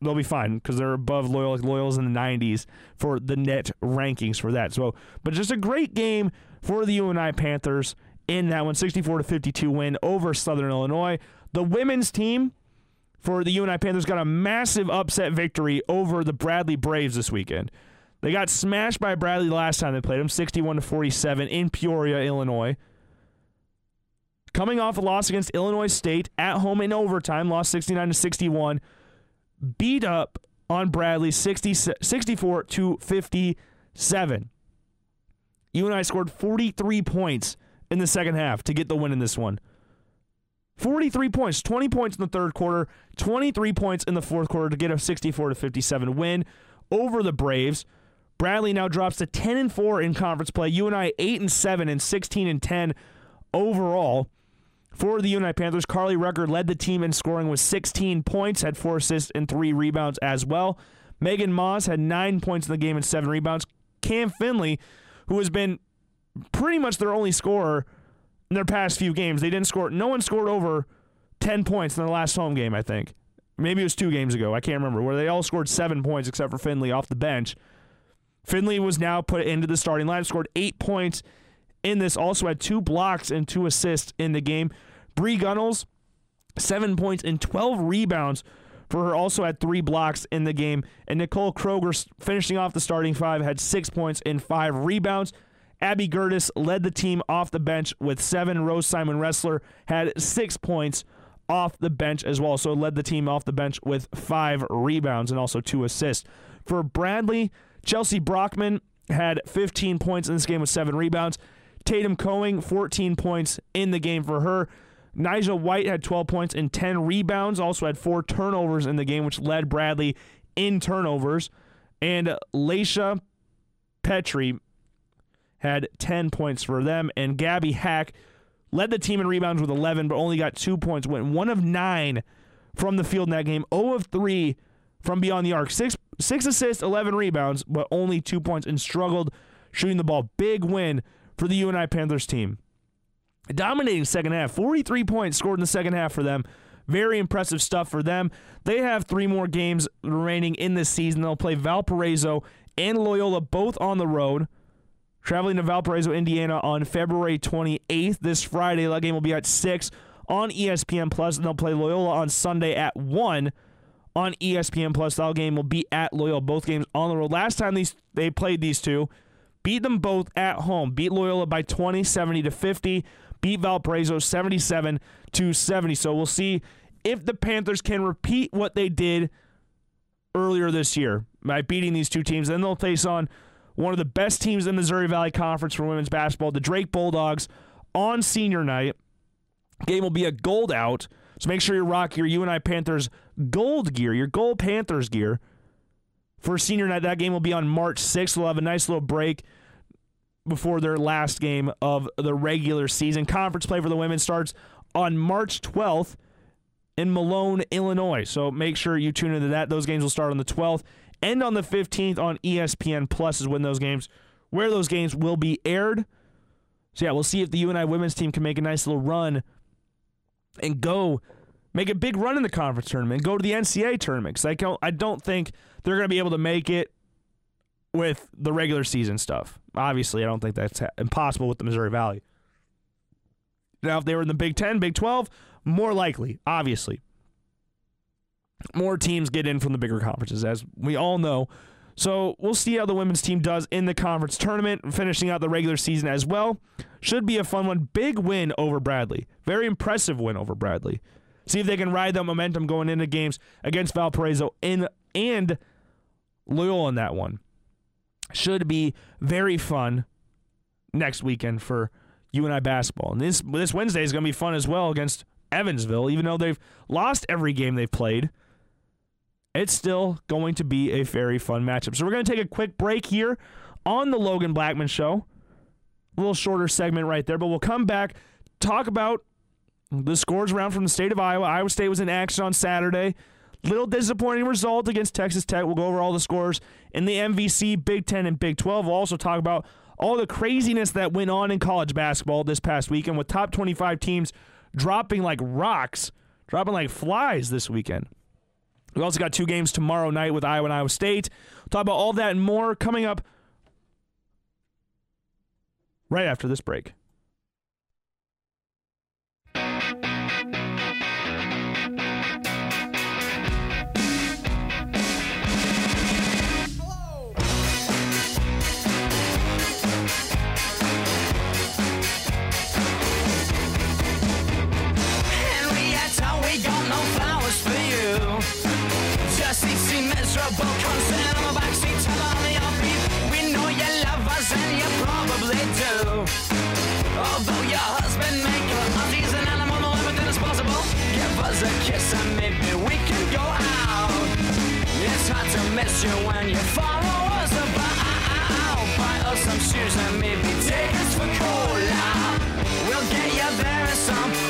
Speaker 3: they'll be fine because they're above Loyola. Loyola's in the 90s for the net rankings for that. So, but just a great game for the UNI Panthers in that one, 64 to 52 win over Southern Illinois. The women's team for the UNI Panthers got a massive upset victory over the Bradley Braves this weekend. They got smashed by Bradley last time they played them, 61 to 47 in Peoria, Illinois. Coming off a loss against Illinois State at home in overtime, lost 69 to 61, beat up on Bradley 60, 64 to 57. UNI scored 43 points in the second half to get the win in this one. 43 points, 20 points in the third quarter, 23 points in the fourth quarter to get a 64 to 57 win over the Braves. Bradley now drops to 10 and 4 in conference play. UNI 8 and 7 and 16 and 10 overall. For the UNI Panthers, Karli Rucker led the team in scoring with 16 points, had four assists and three rebounds as well. Megan Maahs had nine points in the game and seven rebounds. Cam Finley, who has been pretty much their only scorer in their past few games, they didn't score. No one scored over 10 points in their last home game, I think. Maybe it was two games ago. I can't remember. Where they all scored seven points except for Finley off the bench. Finley was now put into the starting line, scored eight points in this, also had two blocks and two assists in the game. Bree Gunnels, seven points and 12 rebounds for her, also had three blocks in the game. And Nicole Kroeger, finishing off the starting five, had six points and five rebounds. Abby Gerrits led the team off the bench with seven. Rose Simon-Ressler had six points off the bench as well. So led the team off the bench with five rebounds and also two assists. For Bradley, Chelsea Brockman had 15 points in this game with seven rebounds. Tatum Coing, 14 points in the game for her. Nigel White had 12 points and 10 rebounds, also had four turnovers in the game, which led Bradley in turnovers. And Laisha Petrie had 10 points for them. And Gabi Haack led the team in rebounds with 11, but only got two points. Went one of nine from the field in that game, 0 of 3 from beyond the arc. Six, six assists, 11 rebounds, but only two points and struggled shooting the ball. Big win for the UNI Panthers team. Dominating second half, 43 points scored in the second half for them. Very impressive stuff for them. They have three more games remaining in this season. They'll play Valparaiso and Loyola both on the road. Traveling to Valparaiso, Indiana on February 28th. This Friday, that game will be at 6 on ESPN Plus, and they'll play Loyola on Sunday at 1 on ESPN Plus. That game will be at Loyola. Both games on the road. Last time these they played these two, beat them both at home. Beat Loyola by 20, 70 to 50. Beat Valparaiso 77 to 70. So we'll see if the Panthers can repeat what they did earlier this year by beating these two teams. Then they'll face on one of the best teams in the Missouri Valley Conference for women's basketball, the Drake Bulldogs, on senior night. Game will be a gold out. So make sure you rock your UNI Panthers gold gear, your gold Panthers gear. For senior night, that game will be on March 6th. We'll have a nice little break before their last game of the regular season. Conference play for the women starts on March 12th in Moline, Illinois. So make sure you tune into that. Those games will start on the 12th and on the 15th on ESPN Plus is when those games where those games will be aired. So yeah, we'll see if the UNI women's team can make a nice little run and go make a big run in the conference tournament, go to the NCAA tournament. Because I don't, I don't think they're going to be able to make it with the regular season stuff. Obviously, I don't think that's impossible with the Missouri Valley. Now, if they were in the Big Ten, Big Twelve, more likely, obviously. More teams get in from the bigger conferences, as we all know. So we'll see how the women's team does in the conference tournament, finishing out the regular season as well. Should be a fun one. Big win over Bradley. Very impressive win over Bradley. See if they can ride that momentum going into games against Valparaiso in, and Loyola in that one. Should be very fun next weekend for UNI basketball. And this this Wednesday is going to be fun as well against Evansville, even though they've lost every game they've played. It's still going to be a very fun matchup. So we're going to take a quick break here on the Logan Blackman Show. A little shorter segment right there, but we'll come back, talk about the scores around from the state of Iowa. Iowa State was in action on Saturday. Little disappointing result against Texas Tech. We'll go over all the scores in the MVC, Big Ten, and Big 12. We'll also talk about all the craziness that went on in college basketball this past weekend with top 25 teams dropping like rocks, dropping like flies this weekend. We also got two games tomorrow night with Iowa and Iowa State. Talk about all that and more coming up right after this break.
Speaker 6: Go out. It's hard to miss you when you follow us about. Buy us some shoes and maybe take us for cola. We'll get you there some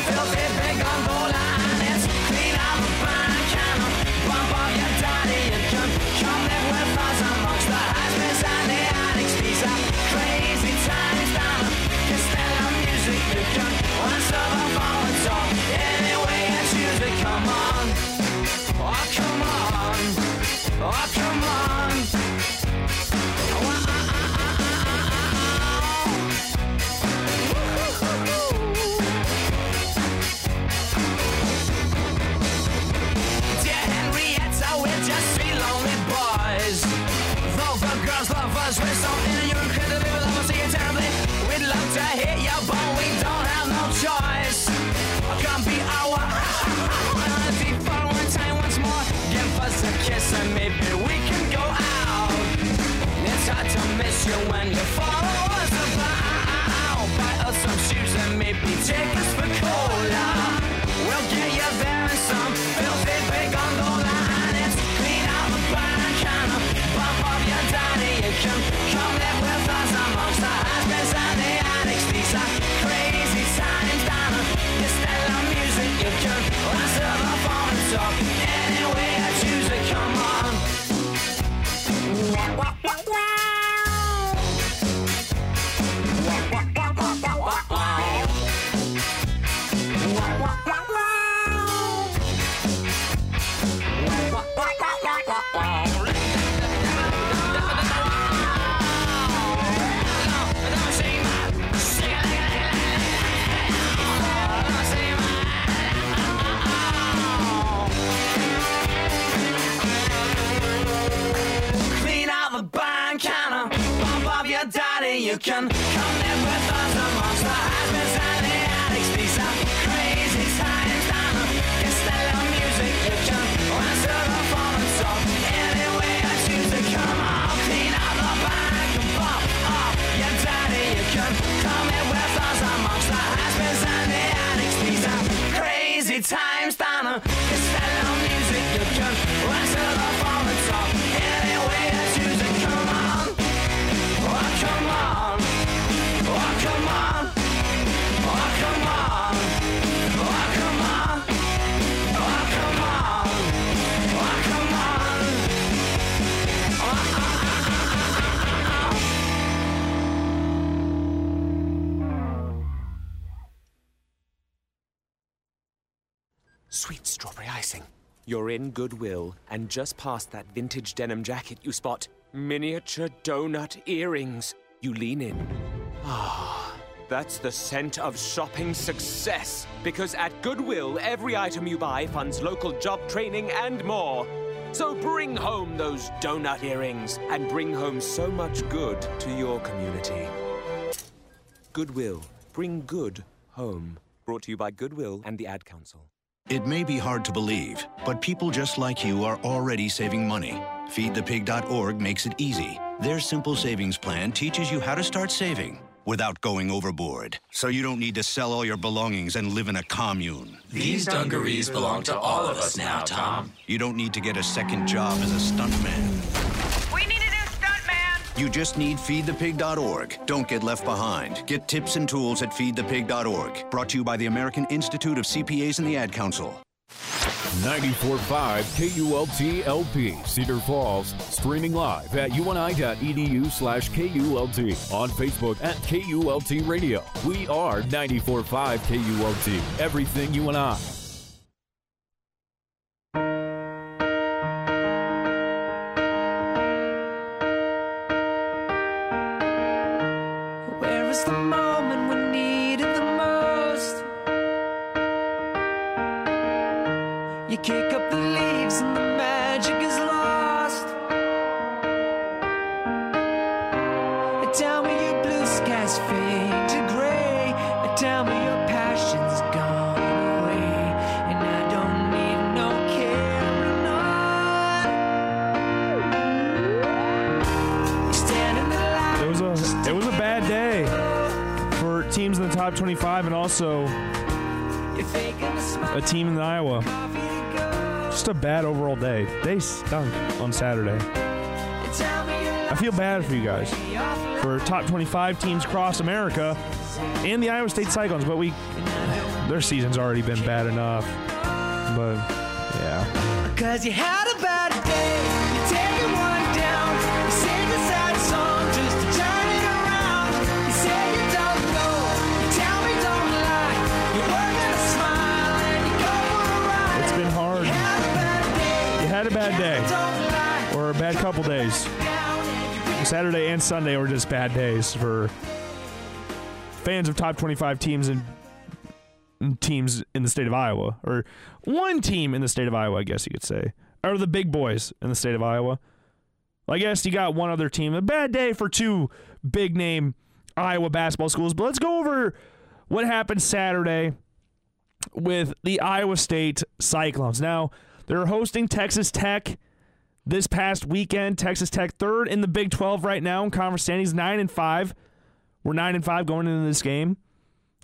Speaker 6: To hit you, but we don't have no choice. Come be our deep for one time once more. Give us a kiss and maybe we can go out. It's hard to miss you when you follow us about. Buy us some shoes and maybe take us for cola. We'll get you there in some filthy big gondola and it's clean out the back and bump off your daddy. You can phone and talk any way I choose it. Come on.
Speaker 7: Goodwill, and just past that vintage denim jacket, you spot miniature donut earrings. You lean in. Ah, that's the scent of shopping success. Because at Goodwill, every item you buy funds local job training and more. So bring home those donut earrings and bring home so much good to your community. Goodwill. Bring good home. Brought to you by Goodwill and the Ad Council.
Speaker 8: It may be hard to believe, but people just like you are already saving money. FeedThePig.org makes it easy. Their simple savings plan teaches you how to start saving without going overboard. So you don't need to sell all your belongings and live in a commune.
Speaker 9: These dungarees belong to all of us now, Tom.
Speaker 8: You don't need to get a second job as a stuntman.
Speaker 10: We need a new stuntman.
Speaker 8: You just need feedthepig.org. Don't get left behind. Get tips and tools at feedthepig.org. Brought to you by the American Institute of CPAs and the Ad Council.
Speaker 2: 94.5 KULT LP, Cedar Falls, streaming live at uni.edu slash KULT, on Facebook at KULT Radio. We are 94.5 KULT, everything you
Speaker 6: is the moment we need it the most? You kick the
Speaker 3: top 25 and also a team in Iowa. Just a bad overall day. They stunk on Saturday. I feel bad for you guys. For top 25 teams across America and the Iowa State Cyclones, but we their season's already been bad enough. But yeah.
Speaker 6: Cause you had a
Speaker 3: had a bad day. Or a bad couple days. Saturday and Sunday were just bad days for fans of top 25 teams and teams in the state of Iowa. Or one team in the state of Iowa, I guess you could say. Or the big boys in the state of Iowa. I guess you got one other team. A bad day for two big name Iowa basketball schools. But let's go over what happened Saturday with the Iowa State Cyclones. Now, they're hosting Texas Tech this past weekend. Texas Tech third in the Big 12 right now in conference standings, 9 and 5. We're 9 and 5 going into this game.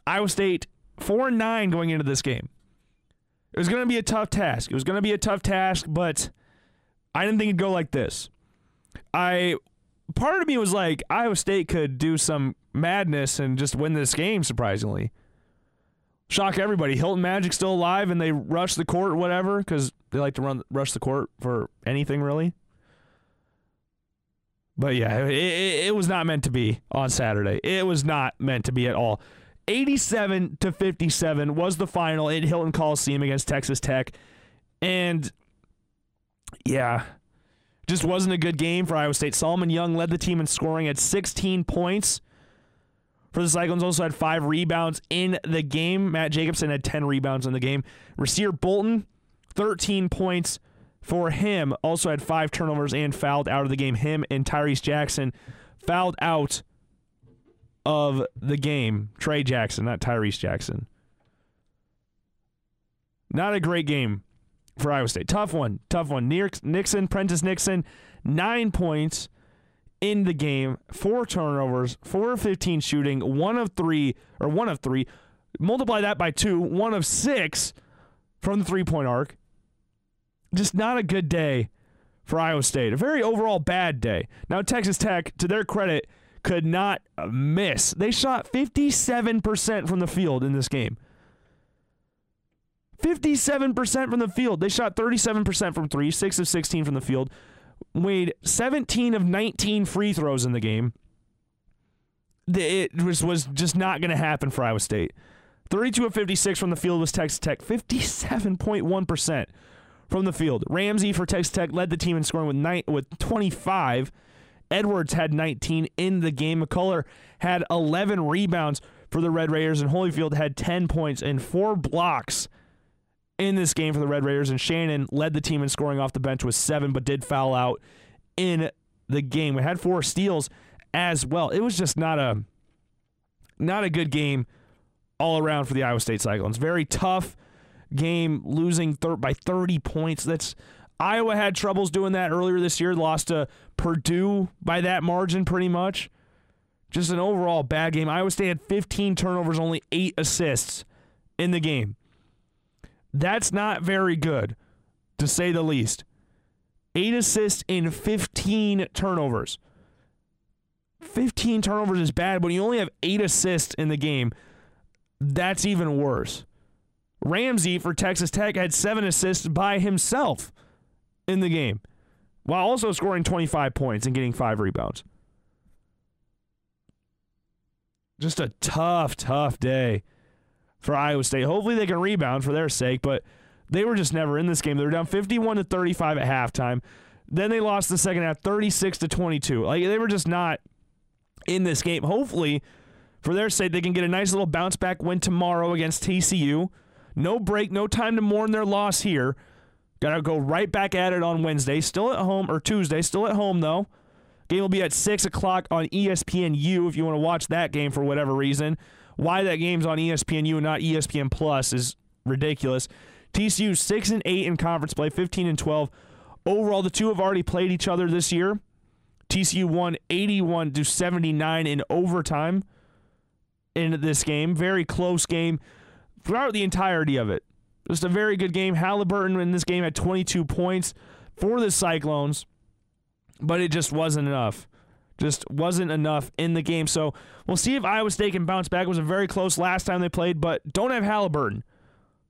Speaker 3: Iowa State 4 and 9 going into this game. It was going to be a tough task. It was going to be a tough task, but I didn't think it'd go like this. I part of me was like Iowa State could do some madness and just win this game surprisingly shock everybody. Hilton Magic still alive, and they rush the court whatever because they like to run rush the court for anything really. But yeah, it, it, it was not meant to be on Saturday. It was not meant to be at all. 87 to 57 was the final in Hilton Coliseum against Texas Tech. And yeah, just wasn't a good game for Iowa State. Solomon Young led the team in scoring at 16 points for the Cyclones. Also had five rebounds in the game. Matt Jacobson had 10 rebounds in the game. Rasir Bolton, 13 points for him. Also had five turnovers and fouled out of the game. Him and Tyrese Jackson fouled out of the game. Trey Jackson, not Tyrese Jackson. Not a great game for Iowa State. Tough one. Tough one. Nixon, Prentiss Nixon, nine points in the game, four turnovers, four of 15 shooting, one of three, or one of three. Multiply that by two, one of six from the three point arc. Just not a good day for Iowa State. A very overall bad day. Now, Texas Tech, to their credit, could not miss. They shot 57% from the field in this game. 57% from the field. They shot 37% from three, 6 of 16 from the field. Made 17 of 19 free throws in the game. It was, was just not going to happen for Iowa State. 32 of 56 from the field was Texas Tech. 57.1% from the field. Ramsey for Texas Tech led the team in scoring with, nine, with 25. Edwards had 19 in the game. McCullough had 11 rebounds for the Red Raiders, and Holyfield had 10 points and four blocks in this game for the Red Raiders. And Shannon led the team in scoring off the bench with seven, but did foul out in the game. We had four steals as well. It was just not a not a good game all around for the Iowa State Cyclones. Very tough game, losing thir- by 30 points. That's Iowa had troubles doing that earlier this year. Lost to Purdue by that margin, pretty much. Just an overall bad game. Iowa State had 15 turnovers, only eight assists in the game. That's not very good, to say the least. Eight assists in 15 turnovers. 15 turnovers is bad, but you only have eight assists in the game. That's even worse. Ramsey for Texas Tech had seven assists by himself in the game, while also scoring 25 points and getting five rebounds. Just a tough, tough day for Iowa State. Hopefully they can rebound for their sake, but they were just never in this game. They were down 51 to 35 at halftime. Then they lost the second half 36 to 22. Like they were just not in this game. Hopefully, for their sake, they can get a nice little bounce back win tomorrow against TCU. No break, no time to mourn their loss here. Got to go right back at it on Wednesday. Still at home, or Tuesday. Still at home, though. Game will be at 6 o'clock on ESPNU if you want to watch that game for whatever reason. Why that game's on ESPNU and not ESPN Plus is ridiculous. TCU 6 and 8 in conference play, 15 and 12. Overall, the two have already played each other this year. TCU won 81 to 79 in overtime in this game. Very close game throughout the entirety of it. Just a very good game. Haliburton in this game had 22 points for the Cyclones, but it just wasn't enough. Just wasn't enough in the game. So we'll see if Iowa State can bounce back. It was a very close last time they played, but don't have Haliburton.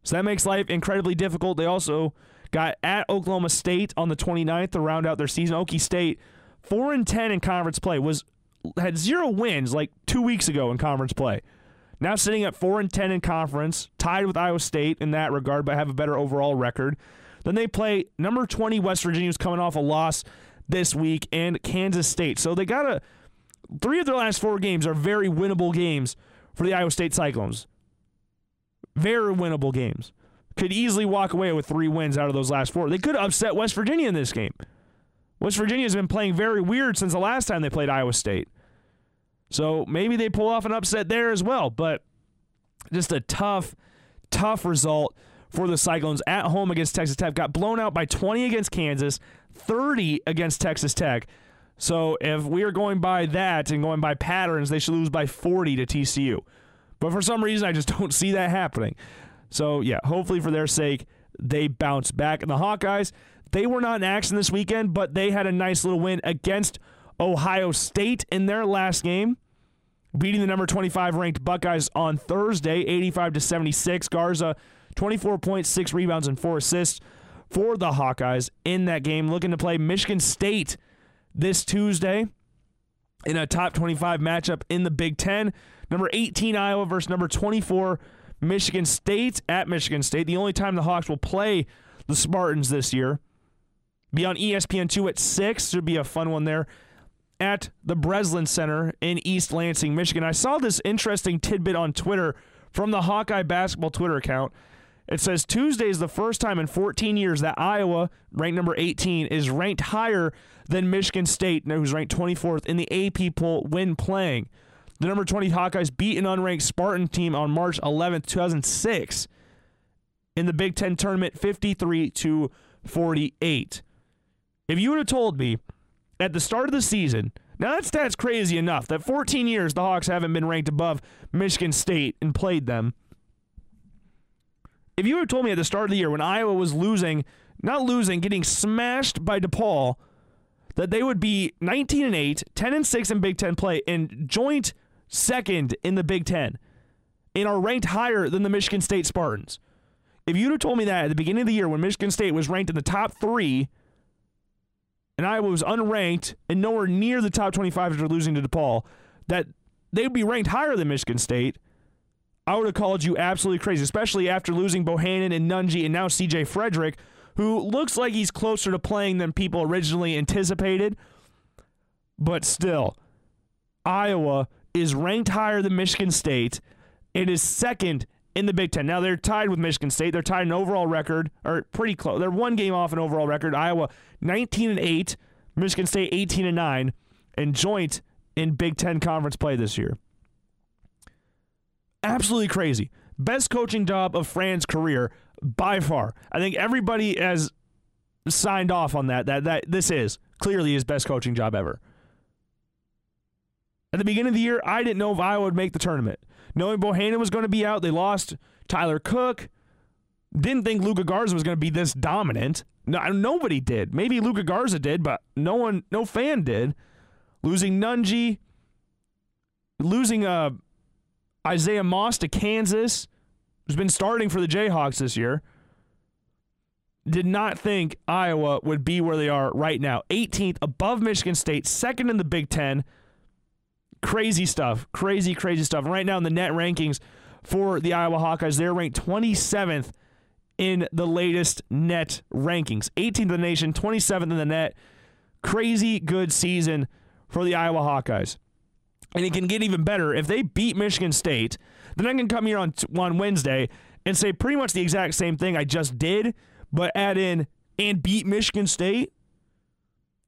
Speaker 3: So that makes life incredibly difficult. They also got at Oklahoma State on the 29th to round out their season. Okie State, 4 and 10 in conference play, was had zero wins like two weeks ago in conference play. Now sitting at 4 and 10 in conference, tied with Iowa State in that regard, but have a better overall record. Then they play number 20 West Virginia, who's coming off a loss this week, and Kansas State. So they got a three of their last four games are very winnable games for the Iowa State Cyclones. Very winnable games. Could easily walk away with three wins out of those last four. They could upset West Virginia in this game. West Virginia has been playing very weird since the last time they played Iowa State. So maybe they pull off an upset there as well. But just a tough, tough result for the Cyclones at home against Texas Tech. Got blown out by 20 against Kansas, 30 against Texas Tech. So if we are going by that and going by patterns, they should lose by 40 to TCU. But for some reason, I just don't see that happening. So yeah, hopefully for their sake, they bounce back. And the Hawkeyes, they were not in action this weekend, but they had a nice little win against Ohio State in their last game, beating the number 25 ranked Buckeyes on Thursday, 85 to 76. Garza, 24 points, six rebounds, and four assists for the Hawkeyes in that game. Looking to play Michigan State this Tuesday in a top 25 matchup in the Big Ten. Number 18 Iowa versus number 24 Michigan State at Michigan State. The only time the Hawks will play the Spartans this year. Be on E ESPN2 at 6. Should be a fun one there at the Breslin Center in East Lansing, Michigan. I saw this interesting tidbit on Twitter from the Hawkeye basketball Twitter account. It says Tuesday is the first time in 14 years that Iowa, ranked number 18, is ranked higher than Michigan State, who's ranked 24th in the AP poll when playing. The number 20 Hawkeyes beat an unranked Spartan team on March 11th, 2006 in the Big 10 tournament 53 to 48. If you would have told me at the start of the season, now that stat's crazy enough that 14 years the Hawks haven't been ranked above Michigan State and played them. If you had told me at the start of the year when Iowa was losing, not losing, getting smashed by DePaul, that they would be 19 and 8, 10 and 6 in Big 10 play and joint second in the Big 10 and are ranked higher than the Michigan State Spartans. If you'd have told me that at the beginning of the year when Michigan State was ranked in the top 3 and Iowa was unranked and nowhere near the top 25 after losing to DePaul, that they would be ranked higher than Michigan State, I would have called you absolutely crazy, especially after losing Bohannon and Nunge and now CJ Fredrick, who looks like he's closer to playing than people originally anticipated. But still, Iowa is ranked higher than Michigan State. It is second in the Big Ten. Now they're tied with Michigan State. They're tied in overall record, or pretty close. They're one game off an overall record. Iowa 19 and 8, Michigan State 18 and 9, and joint in Big Ten conference play this year. Absolutely crazy. Best coaching job of Fran's career by far. I think everybody has signed off on that. That that this is clearly his best coaching job ever. At the beginning of the year, I didn't know if Iowa would make the tournament. Knowing Bohannon was going to be out, they lost Tyler Cook. Didn't think Luka Garza was going to be this dominant. No, nobody did. Maybe Luka Garza did, but no one, no fan did. Losing Nunge, losing uh, Isaiah Moss to Kansas, who's been starting for the Jayhawks this year, did not think Iowa would be where they are right now. 18th above Michigan State, second in the Big Ten. Crazy stuff. Crazy, crazy stuff. Right now in the net rankings for the Iowa Hawkeyes, they're ranked 27th in the latest net rankings. 18th in the nation, 27th in the net. Crazy good season for the Iowa Hawkeyes. And it can get even better. If they beat Michigan State, then I can come here on, on Wednesday and say pretty much the exact same thing I just did, but add in and beat Michigan State.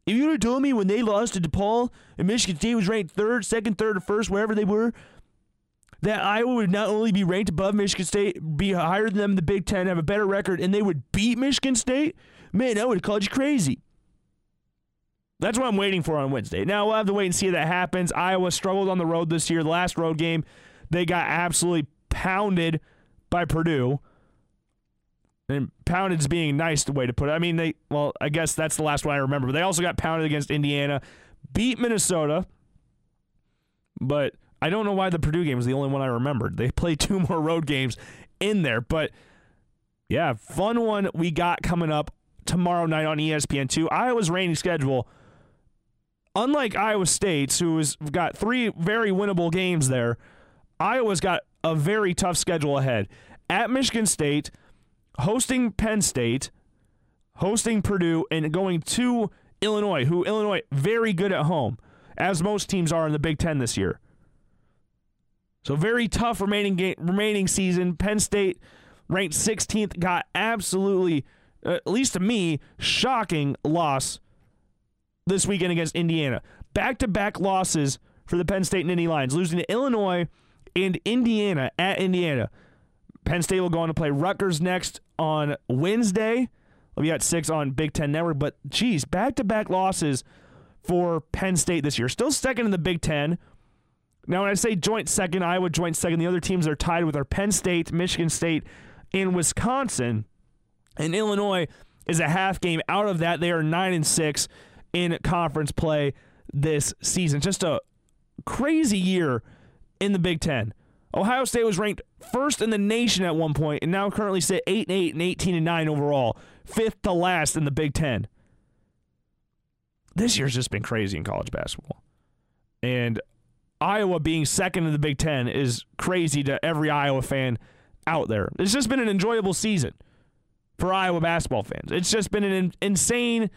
Speaker 3: If you would have told me when they lost to DePaul and Michigan State was ranked third, second, third, or first, wherever they were, that Iowa would not only be ranked above Michigan State, be higher than them in the Big Ten, have a better record, and they would beat Michigan State, man, I would have called you crazy. That's what I'm waiting for on Wednesday. Now we'll have to wait and see if that happens. Iowa struggled on the road this year. The last road game, they got absolutely pounded by Purdue. And pounded is being nice the way to put it. I mean, they well, I guess that's the last one I remember. But they also got pounded against Indiana, beat Minnesota. But I don't know why the Purdue game was the only one I remembered. They played two more road games in there, but yeah, fun one we got coming up tomorrow night on E ESPN2. Iowa's reigning schedule, unlike Iowa State's, who has got three very winnable games there, Iowa's got a very tough schedule ahead. At Michigan State, hosting Penn State, hosting Purdue, and going to Illinois, who Illinois very good at home, as most teams are in the Big Ten this year. So very tough remaining game, remaining season. Penn State ranked 16th, got absolutely, at least to me, shocking loss this weekend against Indiana. Back to back losses for the Penn State Nittany Lions, losing to Illinois and Indiana at Indiana. Penn State will go on to play Rutgers next on Wednesday. We got six on Big Ten Network, but geez, back to back losses for Penn State this year. Still second in the Big Ten. Now, when I say joint second, Iowa joint second, the other teams are tied with are Penn State, Michigan State, and Wisconsin. And Illinois is a half game out of that. They are nine and six in conference play this season. Just a crazy year in the Big Ten. Ohio State was ranked first in the nation at one point, and now currently sit eight and eight and eighteen and nine overall, fifth to last in the Big Ten. This year's just been crazy in college basketball, and Iowa being second in the Big Ten is crazy to every Iowa fan out there. It's just been an enjoyable season for Iowa basketball fans. It's just been an in- insane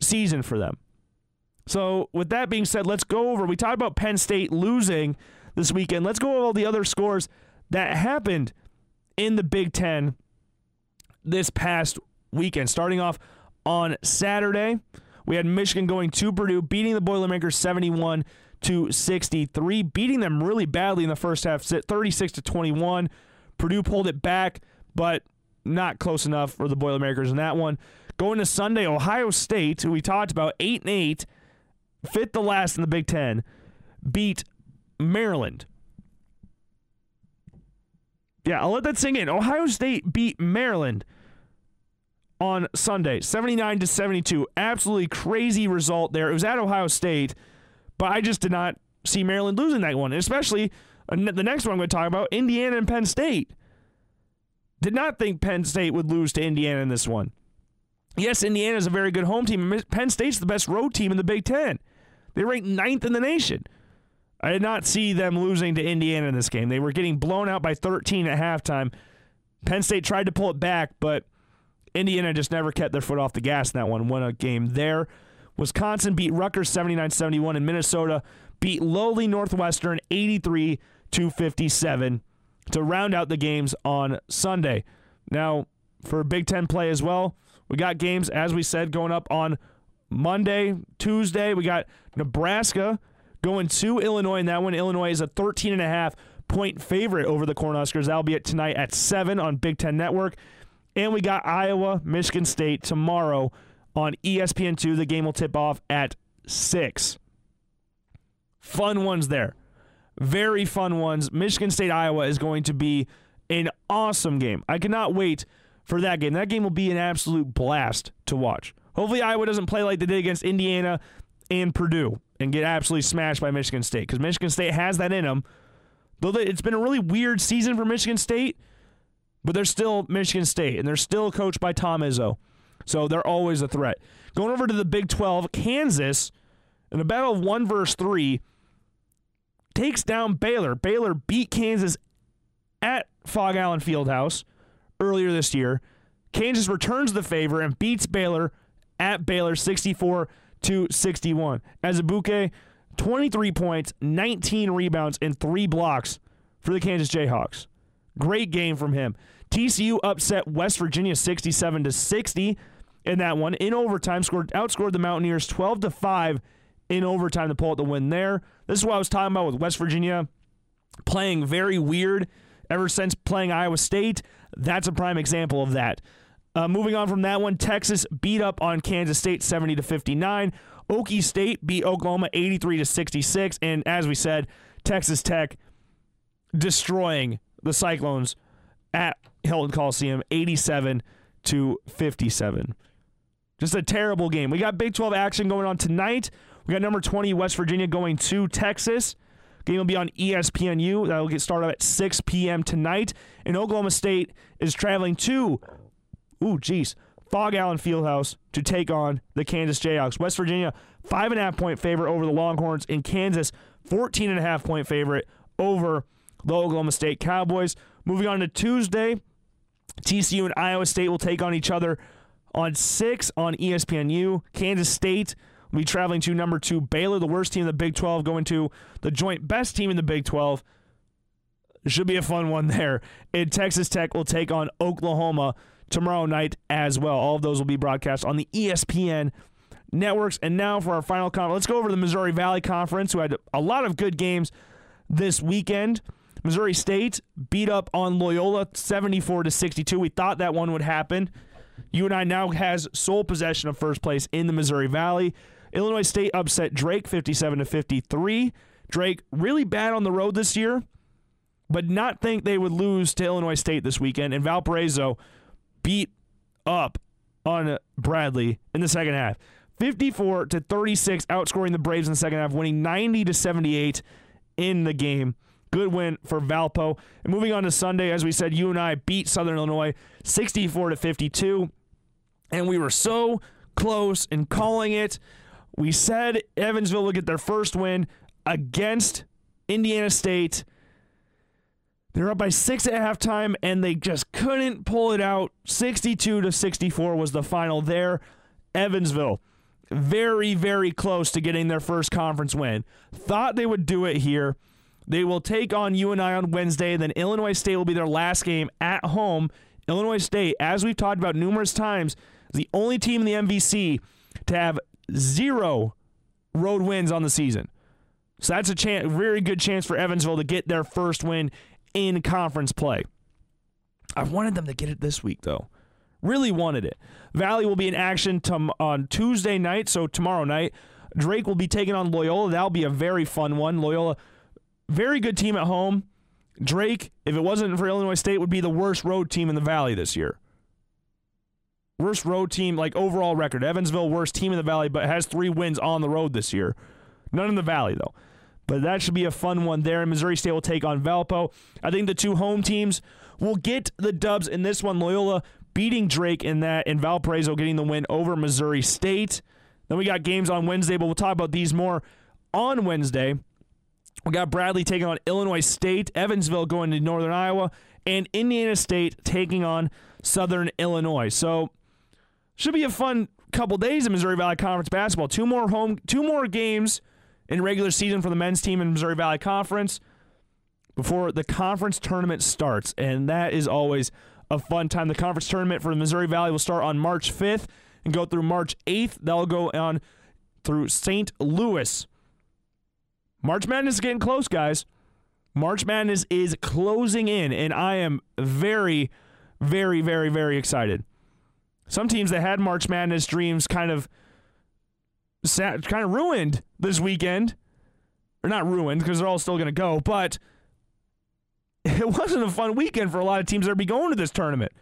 Speaker 3: season for them. So, with that being said, let's go over. We talked about Penn State losing this weekend. Let's go over all the other scores that happened in the Big Ten this past weekend. Starting off on Saturday, we had Michigan going to Purdue, beating the Boilermakers 71 to 63, beating them really badly in the first half, 36 to 21. Purdue pulled it back, but not close enough for the Boilermakers in that one. Going to Sunday, Ohio State, who we talked about, 8 and 8, fifth to last in the Big Ten, beat Maryland. Yeah, I'll let that sink in. Ohio State beat Maryland on Sunday, 79 to 72. Absolutely crazy result there. It was at Ohio State, but I just did not see Maryland losing that one, especially the next one I'm going to talk about, Indiana and Penn State. Did not think Penn State would lose to Indiana in this one. Yes, Indiana is a very good home team. Penn State's the best road team in the Big Ten. They ranked ninth in the nation. I did not see them losing to Indiana in this game. They were getting blown out by 13 at halftime. Penn State tried to pull it back, but Indiana just never kept their foot off the gas in that one. Won a game there. Wisconsin beat Rutgers 79 71, and Minnesota beat lowly Northwestern 83 to 57 to round out the games on Sunday. Now, for Big Ten play as well, we got games, as we said, going up on Monday, Tuesday. We got Nebraska going to Illinois, and that one, Illinois is a 13 and a half point favorite over the Cornhuskers. That'll be it tonight at 7 on Big Ten Network. And we got Iowa, Michigan State tomorrow on E ESPN2. The game will tip off at 6. Fun ones there. Very fun ones. Michigan State, Iowa is going to be an awesome game. I cannot wait for that game. That game will be an absolute blast to watch. Hopefully, Iowa doesn't play like they did against Indiana and Purdue and get absolutely smashed by Michigan State because Michigan State has that in them. Though it's been a really weird season for Michigan State, but they're still Michigan State, and they're still coached by Tom Izzo. So they're always a threat. Going over to the Big 12, Kansas, in a battle of one versus three, takes down Baylor. Baylor beat Kansas at Phog Allen Fieldhouse earlier this year. Kansas returns the favor and beats Baylor at Baylor 64 to 61. As Azubuike, 23 points, 19 rebounds, and three blocks for the Kansas Jayhawks. Great game from him. TCU upset West Virginia 67 to 60 in that one. In overtime, scored outscored the Mountaineers 12 to 5 in overtime to pull out the win there. This is what I was talking about with West Virginia playing very weird ever since playing Iowa State. That's a prime example of that. Uh, moving on from that one, Texas beat up on Kansas State 70 to 59. Okie State beat Oklahoma 83 to 66, and as we said, Texas Tech destroying the Cyclones at Hilton Coliseum 87 to 57. Just a terrible game. We got Big 12 action going on tonight. We got number 20 West Virginia going to Texas. Game will be on ESPNU. That'll get started at 6 p.m. tonight. And Oklahoma State is traveling to, ooh, geez, Phog Allen Fieldhouse to take on the Kansas Jayhawks. West Virginia, five and a half point favorite over the Longhorns. In Kansas, 14 and a half point favorite over the Oklahoma State Cowboys. Moving on to Tuesday, TCU and Iowa State will take on each other on 6 on ESPNU. Kansas State be traveling to number 2 Baylor, the worst team in the Big 12, going to the joint best team in the Big 12. Should be a fun one there. And Texas Tech will take on Oklahoma tomorrow night as well. All of those will be broadcast on the ESPN networks. And now for our final comment, let's go over to the Missouri Valley Conference, who had a lot of good games this weekend. Missouri State beat up on Loyola 74 to 62. We thought that one would happen. UNI now has sole possession of first place in the Missouri Valley. Illinois State upset Drake 57 to 53. Drake really bad on the road this year, but not think they would lose to Illinois State this weekend. And Valparaiso beat up on Bradley in the second half. 54 to 36, outscoring the Braves in the second half, winning 90 to 78 in the game. Good win for Valpo. And moving on to Sunday, as we said, UNI beat Southern Illinois 64 to 52. And we were so close in calling it. We said Evansville would get their first win against Indiana State. They're up by six at halftime, and they just couldn't pull it out. 62 to 64 was the final there. Evansville, very, very close to getting their first conference win. Thought they would do it here. They will take on UNI on Wednesday, then Illinois State will be their last game at home. Illinois State, as we've talked about numerous times, the only team in the MVC to have zero road wins on the season. So that's a chance, very good chance for Evansville to get their first win in conference play. I wanted them to get it this week, though. Really wanted it. Valley will be in action tom- on Tuesday night, so tomorrow night. Drake will be taking on Loyola. That'll be a very fun one. Loyola, very good team at home. Drake, if it wasn't for Illinois State, would be the worst road team in the Valley this year. Worst road team, like overall record. Evansville, worst team in the Valley, but has three wins on the road this year. None in the Valley, though. But that should be a fun one there. And Missouri State will take on Valpo. I think the two home teams will get the dubs in this one. Loyola beating Drake in that, and Valparaiso getting the win over Missouri State. Then we got games on Wednesday, but we'll talk about these more on Wednesday. We got Bradley taking on Illinois State, Evansville going to Northern Iowa, and Indiana State taking on Southern Illinois. So should be a fun couple days in Missouri Valley Conference basketball. Two more home, two more games in regular season for the men's team in Missouri Valley Conference before the conference tournament starts, and that is always a fun time. The conference tournament for the Missouri Valley will start on March 5th and go through March 8th. That'll go on through St. Louis. March Madness is getting close, guys. March Madness is closing in, and I am very, very, very, very excited. Some teams that had March Madness dreams kind of sat, kind of ruined this weekend. Or not ruined because they're all still going to go, but it wasn't a fun weekend for a lot of teams that are be going to this tournament.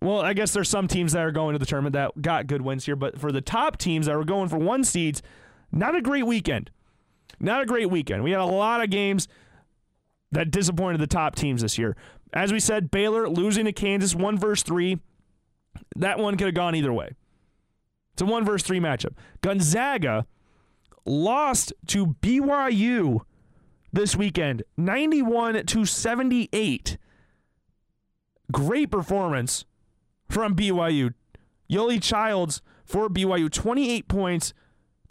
Speaker 3: Well, I guess there's some teams that are going to the tournament that got good wins here, but for the top teams that were going for one seeds, not a great weekend. Not a great weekend. We had a lot of games. that disappointed the top teams this year. As we said, Baylor losing to Kansas, one versus three. That one could have gone either way. It's a one versus three matchup. Gonzaga lost to BYU this weekend, 91 to 78. Great performance from BYU. Yoli Childs for BYU, 28 points,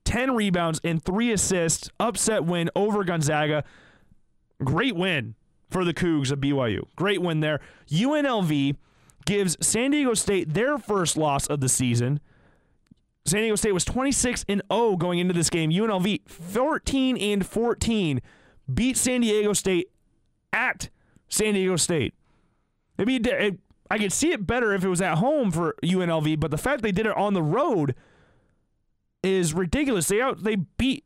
Speaker 3: 10 rebounds, and three assists. Upset win over Gonzaga. Great win for the Cougs of BYU. Great win there. UNLV gives San Diego State their first loss of the season. San Diego State was 26 and 0 going into this game. UNLV 14 and 14 beat San Diego State at San Diego State. Maybe it, it, I could see it better if it was at home for UNLV, but the fact they did it on the road is ridiculous. They out they beat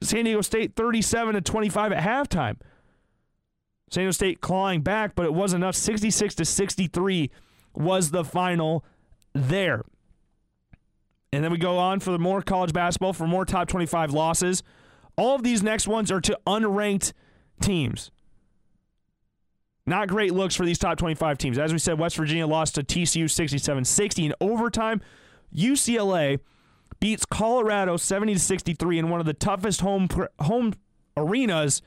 Speaker 3: San Diego State 37 to 25 at halftime. San Diego State clawing back, but it wasn't enough. 66 to 63 was the final there. And then we go on for more college basketball for more top 25 losses. All of these next ones are to unranked teams. Not great looks for these top 25 teams. As we said, West Virginia lost to TCU 67 60 in overtime. UCLA beats Colorado 70 to 63 in one of the toughest home home arenas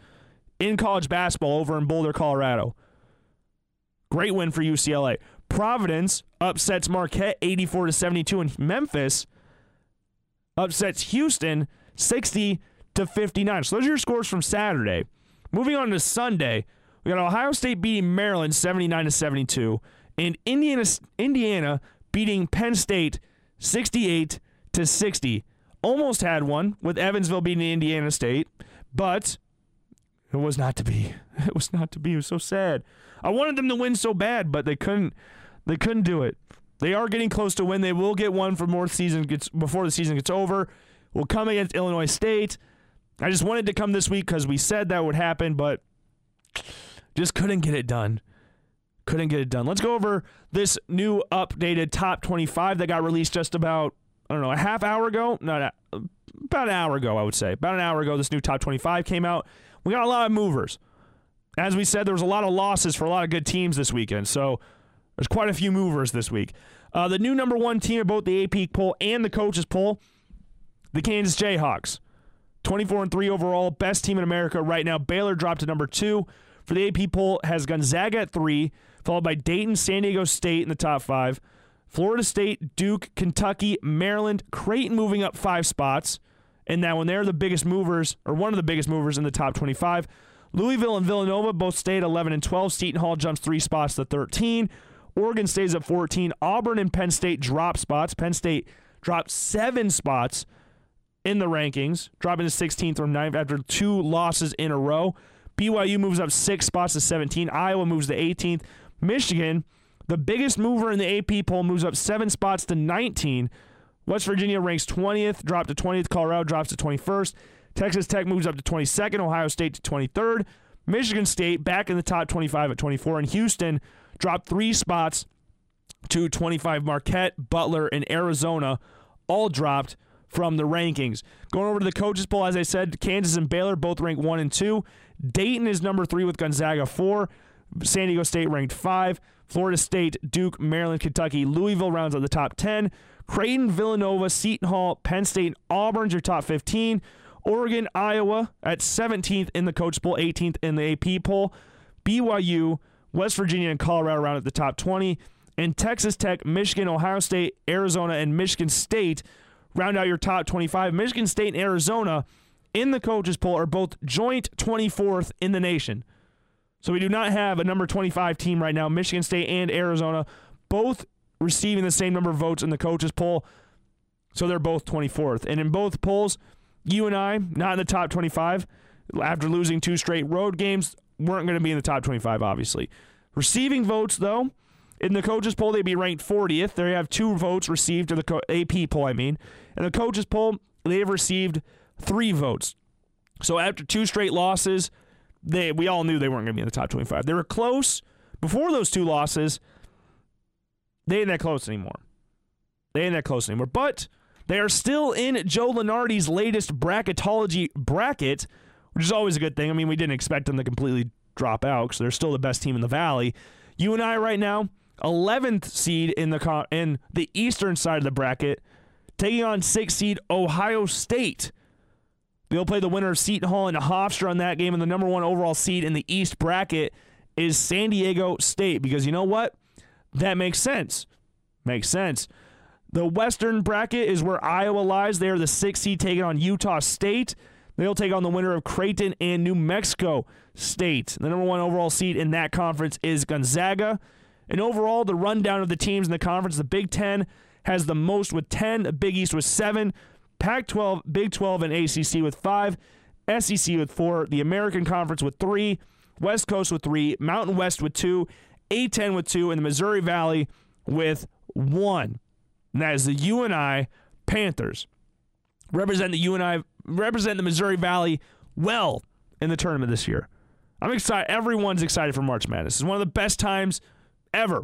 Speaker 3: in college basketball over in Boulder, Colorado. Great win for UCLA. Providence upsets Marquette 84 to 72 and Memphis upsets Houston 60 to 59. So those are your scores from Saturday. Moving on to Sunday, we got Ohio State beating Maryland 79 to 72 and Indiana Indiana beating Penn State 68 to 60. Almost had one with Evansville beating Indiana State, but it was not to be. It was not to be. It was so sad. I wanted them to win so bad, but they couldn't. They couldn't do it. They are getting close to win. They will get one for more season gets before the season gets over. We'll come against Illinois State. I just wanted to come this week because we said that would happen, but just couldn't get it done. Couldn't get it done. Let's go over this new updated top 25 that got released just about I don't know a half hour ago. Not about an hour ago, I would say. About an hour ago, this new top 25 came out. We got a lot of movers. As we said, there was a lot of losses for a lot of good teams this weekend. So there's quite a few movers this week. Uh, the new number one team of both the AP poll and the coaches poll, the Kansas Jayhawks. 24 and 3 overall, best team in America right now. Baylor dropped to number two. For the AP poll, has Gonzaga at three, followed by Dayton, San Diego State in the top five. Florida State, Duke, Kentucky, Maryland, Creighton moving up five spots. And now when they're the biggest movers, or one of the biggest movers in the top 25. Louisville and Villanova both stayed 11 and 12. Seton Hall jumps three spots to 13. Oregon stays at 14. Auburn and Penn State drop spots. Penn State dropped seven spots in the rankings, dropping to 16th or 9th after two losses in a row. BYU moves up six spots to 17. Iowa moves to 18th. Michigan, the biggest mover in the AP poll, moves up seven spots to 19. West Virginia ranks 20th, dropped to 20th. Colorado drops to 21st. Texas Tech moves up to 22nd. Ohio State to 23rd. Michigan State back in the top 25 at 24. And Houston dropped three spots to 25. Marquette, Butler, and Arizona all dropped from the rankings. Going over to the coaches poll, as I said, Kansas and Baylor both rank one and two. Dayton is number three with Gonzaga four. San Diego State ranked five. Florida State, Duke, Maryland, Kentucky, Louisville rounds out the top 10. Creighton, Villanova, Seton Hall, Penn State, Auburn's your top 15. Oregon, Iowa at 17th in the coach poll, 18th in the AP poll. BYU, West Virginia, and Colorado round at the top 20. And Texas Tech, Michigan, Ohio State, Arizona, and Michigan State round out your top 25. Michigan State and Arizona in the coaches poll are both joint 24th in the nation. So we do not have a number 25 team right now. Michigan State and Arizona both receiving the same number of votes in the coaches poll. So they're both 24th. And in both polls, UNI, not in the top 25, after losing two straight road games, weren't going to be in the top 25, obviously. Receiving votes, though, in the coaches poll, they'd be ranked 40th. They have two votes received to the co- AP poll, I mean. In the coaches poll, they've received three votes. So after two straight losses, they we all knew they weren't going to be in the top 25. They were close before those two losses. They ain't that close anymore. They ain't that close anymore. But they are still in Joe Lunardi's latest bracketology bracket, which is always a good thing. I mean, we didn't expect them to completely drop out because they're still the best team in the Valley. UNI right now, 11th seed in the in the eastern side of the bracket, taking on sixth seed Ohio State. They'll play the winner of Seton Hall and Hofstra on that game, and the number one overall seed in the East bracket is San Diego State. Because you know what? That makes sense. Makes sense. The Western bracket is where Iowa lies. They are the sixth seed taking on Utah State. They'll take on the winner of Creighton and New Mexico State. The number one overall seed in that conference is Gonzaga. And overall, the rundown of the teams in the conference, the Big Ten has the most with 10, the Big East with 7, Pac 12, Big 12, and ACC with 5, SEC with 4, the American Conference with 3, West Coast with 3, Mountain West with 2, A10 with 2, and the Missouri Valley with 1. And that is the UNI Panthers. Represent the UNI, represent the Missouri Valley well in the tournament this year. I'm excited. Everyone's excited for March Madness. It's one of the best times ever.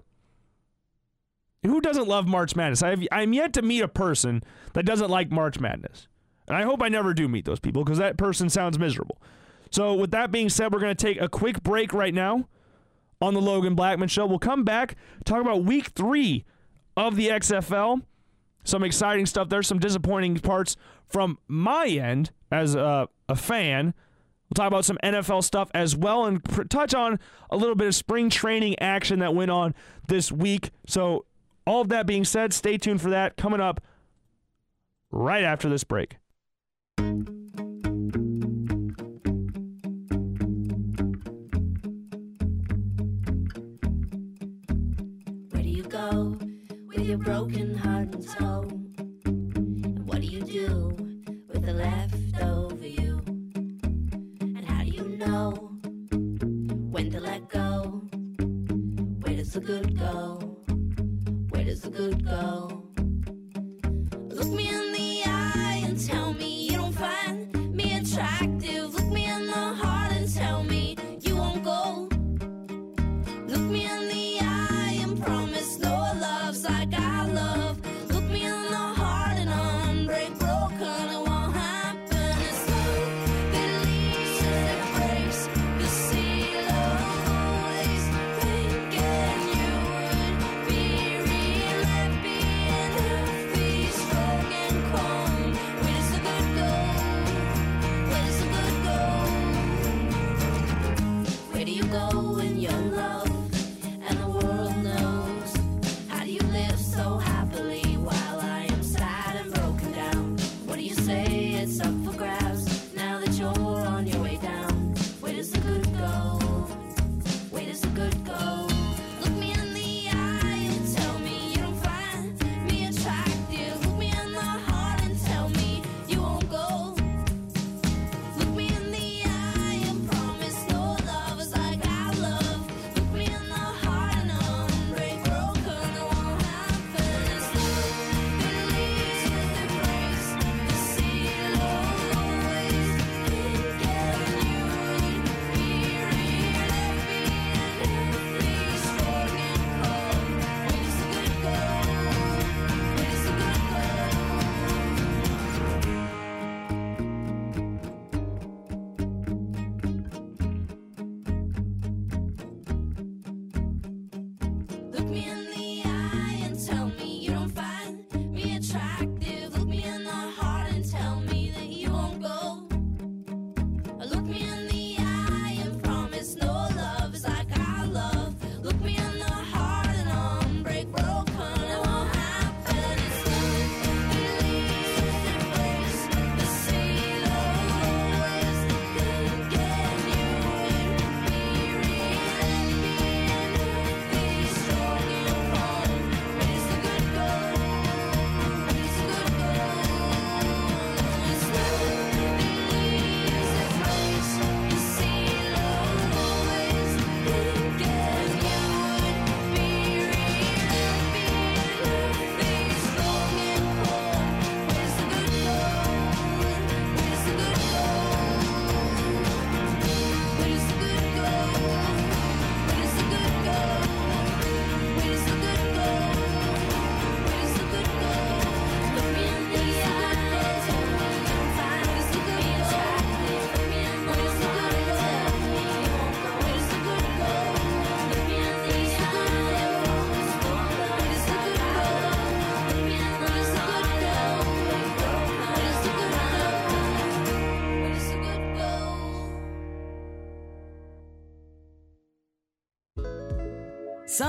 Speaker 3: Who doesn't love March Madness? I've, I'm yet to meet a person that doesn't like March Madness. And I hope I never do meet those people because that person sounds miserable. So, with that being said, we're going to take a quick break right now on the Logan Blackman Show. We'll come back, talk about week three of the XFL. Some exciting stuff. There's some disappointing parts from my end as a, a fan. We'll talk about some NFL stuff as well and pr- touch on a little bit of spring training action that went on this week. So, all of that being said, stay tuned for that coming up right after this break.
Speaker 11: Broken heart and soul? And what do you do with the leftover you? And how do you know when to let go? Where does the good go? Where does the good go? Look me in the eye and tell me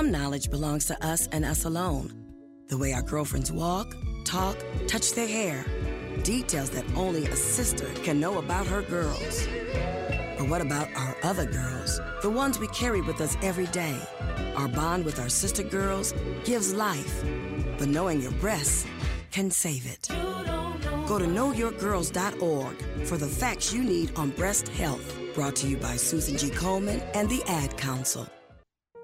Speaker 12: Knowledge belongs to us and us alone. The way our girlfriends walk, talk, touch their hair. Details that only a sister can know about her girls. But what about our other girls? The ones we carry with us every day. Our bond with our sister girls gives life. But knowing your breasts can save it. Go to knowyourgirls.org for the facts you need on breast health. Brought to you by Susan G. Komen and the Ad Council.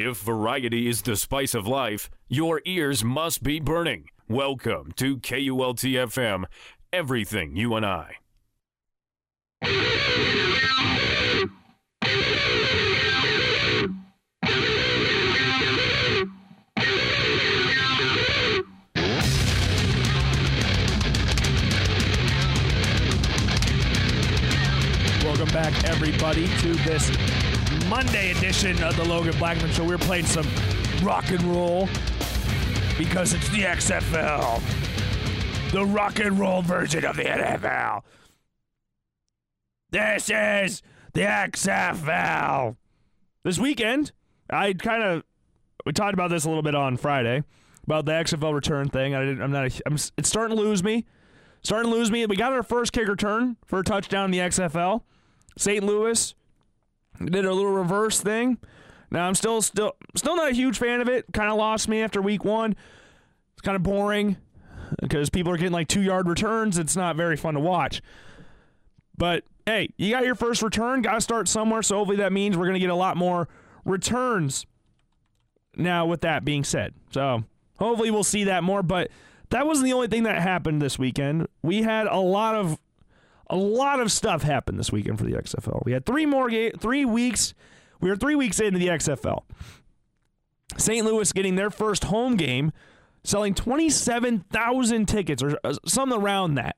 Speaker 2: If variety is the spice of life, your ears must be burning. Welcome to KULT FM, everything UNI.
Speaker 3: Welcome back, everybody, to this Monday edition of the Logan Blackman Show. We're playing some rock and roll because it's the XFL, the rock and roll version of the NFL. This is the XFL. This weekend, I kind of we talked about this a little bit on Friday about the XFL return thing. I didn't, I'm not. A, I'm, it's starting to lose me. Starting to lose me. We got our first kick return for a touchdown in the XFL. St. Louis did a little reverse thing. Now I'm still still still not a huge fan of it. Kind of lost me after week one. It's kind of boring because people are getting like two yard returns. It's not very fun to watch. But hey, you got your first return. Got to start somewhere. So hopefully that means we're going to get a lot more returns. Now, with that being said, so hopefully we'll see that more. But that wasn't the only thing that happened this weekend. We had a lot of a lot of stuff happened this weekend for the XFL. We had three more ga- three weeks. We were three weeks into the XFL. St. Louis getting their first home game, selling 27,000 tickets or uh, something around that.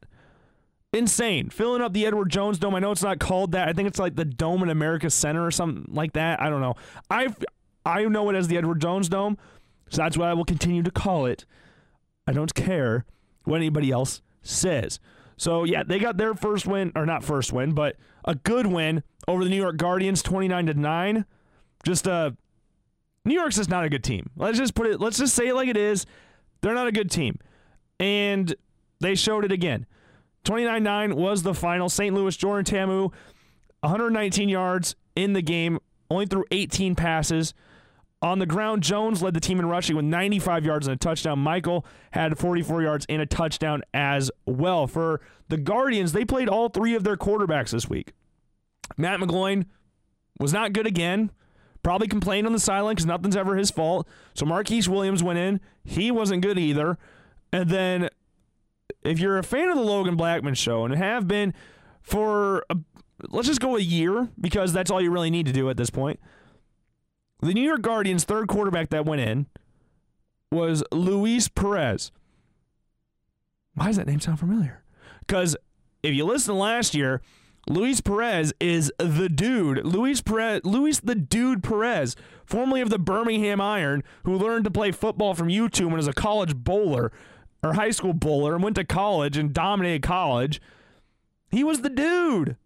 Speaker 3: Insane. Filling up the Edward Jones Dome. I know it's not called that. I think it's like the Dome in America Center or something like that. I don't know. I I know it as the Edward Jones Dome, so that's what I will continue to call it. I don't care what anybody else says. So yeah, they got their first win, or not first win, but a good win over the New York Guardians, twenty nine to nine. Just uh, New York's just not a good team. Let's just put it. Let's just say it like it is. They're not a good team, and they showed it again. 29-9 was the final. St. Louis, Jordan Ta'amu, 119 yards in the game, only threw 18 passes. On the ground, Jones led the team in rushing with 95 yards and a touchdown. Michael had 44 yards and a touchdown as well. For the Guardians, they played all three of their quarterbacks this week. Matt McGloin was not good again. Probably complained on the sideline because nothing's ever his fault. So Marquise Williams went in. He wasn't good either. And then, if you're a fan of the Logan Blackman show and have been for, a, let's just go a year because that's all you really need to do at this point. The New York Guardians' third quarterback that went in was Luis Perez. Why does that name sound familiar? Because if you listen to last year, Luis Perez is the dude. Luis Perez, Luis the dude Perez, formerly of the Birmingham Iron, who learned to play football from YouTube and was a college bowler or high school bowler and went to college and dominated college. He was the dude.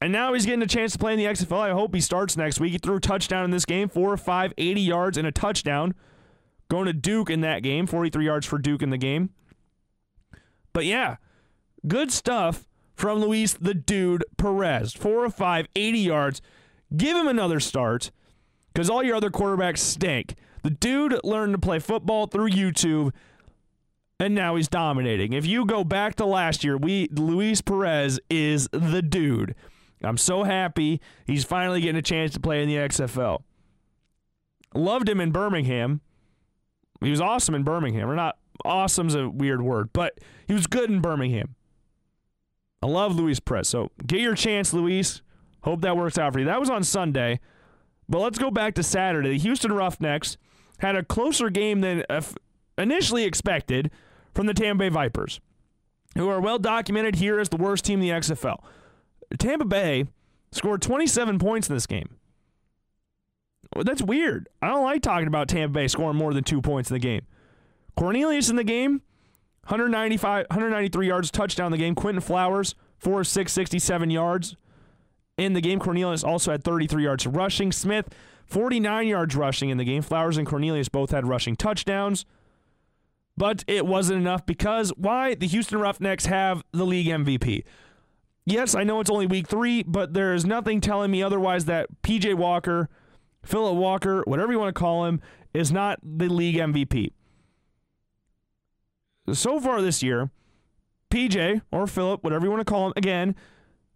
Speaker 3: And now he's getting a chance to play in the XFL. I hope he starts next week. He threw a touchdown in this game, four or five, 80 yards and a touchdown. Going to Duke in that game, 43 yards for Duke in the game. But yeah, good stuff from Luis the Dude Perez. Four or five, 80 yards. Give him another start because all your other quarterbacks stink. The dude learned to play football through YouTube, and now he's dominating. If you go back to last year, we Luis Perez is the dude. I'm so happy he's finally getting a chance to play in the XFL. Loved him in Birmingham. He was awesome in Birmingham. Or not awesome's a weird word, but he was good in Birmingham. I love Luis Perez. So get your chance, Luis. Hope that works out for you. That was on Sunday. But let's go back to Saturday. The Houston Roughnecks had a closer game than uh, initially expected from the Tampa Bay Vipers, who are well documented here as the worst team in the XFL. Tampa Bay scored 27 points in this game. Well, that's weird. I don't like talking about Tampa Bay scoring more than two points in the game. Cornelius in the game, 195, 193 yards, touchdown in the game. Quinton Flowers, 4 of 6, 67 yards in the game. Cornelius also had 33 yards rushing. Smith, 49 yards rushing in the game. Flowers and Cornelius both had rushing touchdowns. But it wasn't enough because why? The Houston Roughnecks have the league MVP. Yes, I know it's only week three, but there is nothing telling me otherwise that PJ Walker, Philip Walker, whatever you want to call him, is not the league MVP. So far this year, PJ or Philip, whatever you want to call him, again,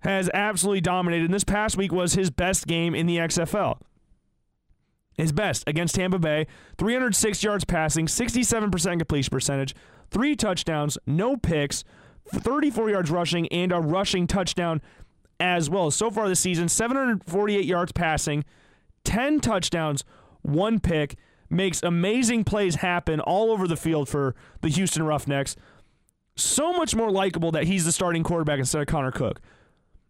Speaker 3: has absolutely dominated. And this past week was his best game in the XFL. His best against Tampa Bay, 306 yards passing, 67% completion percentage, three touchdowns, no picks, 34 yards rushing, and a rushing touchdown as well. So far this season, 748 yards passing, 10 touchdowns, one pick, makes amazing plays happen all over the field for the Houston Roughnecks. So much more likable that he's the starting quarterback instead of Connor Cook.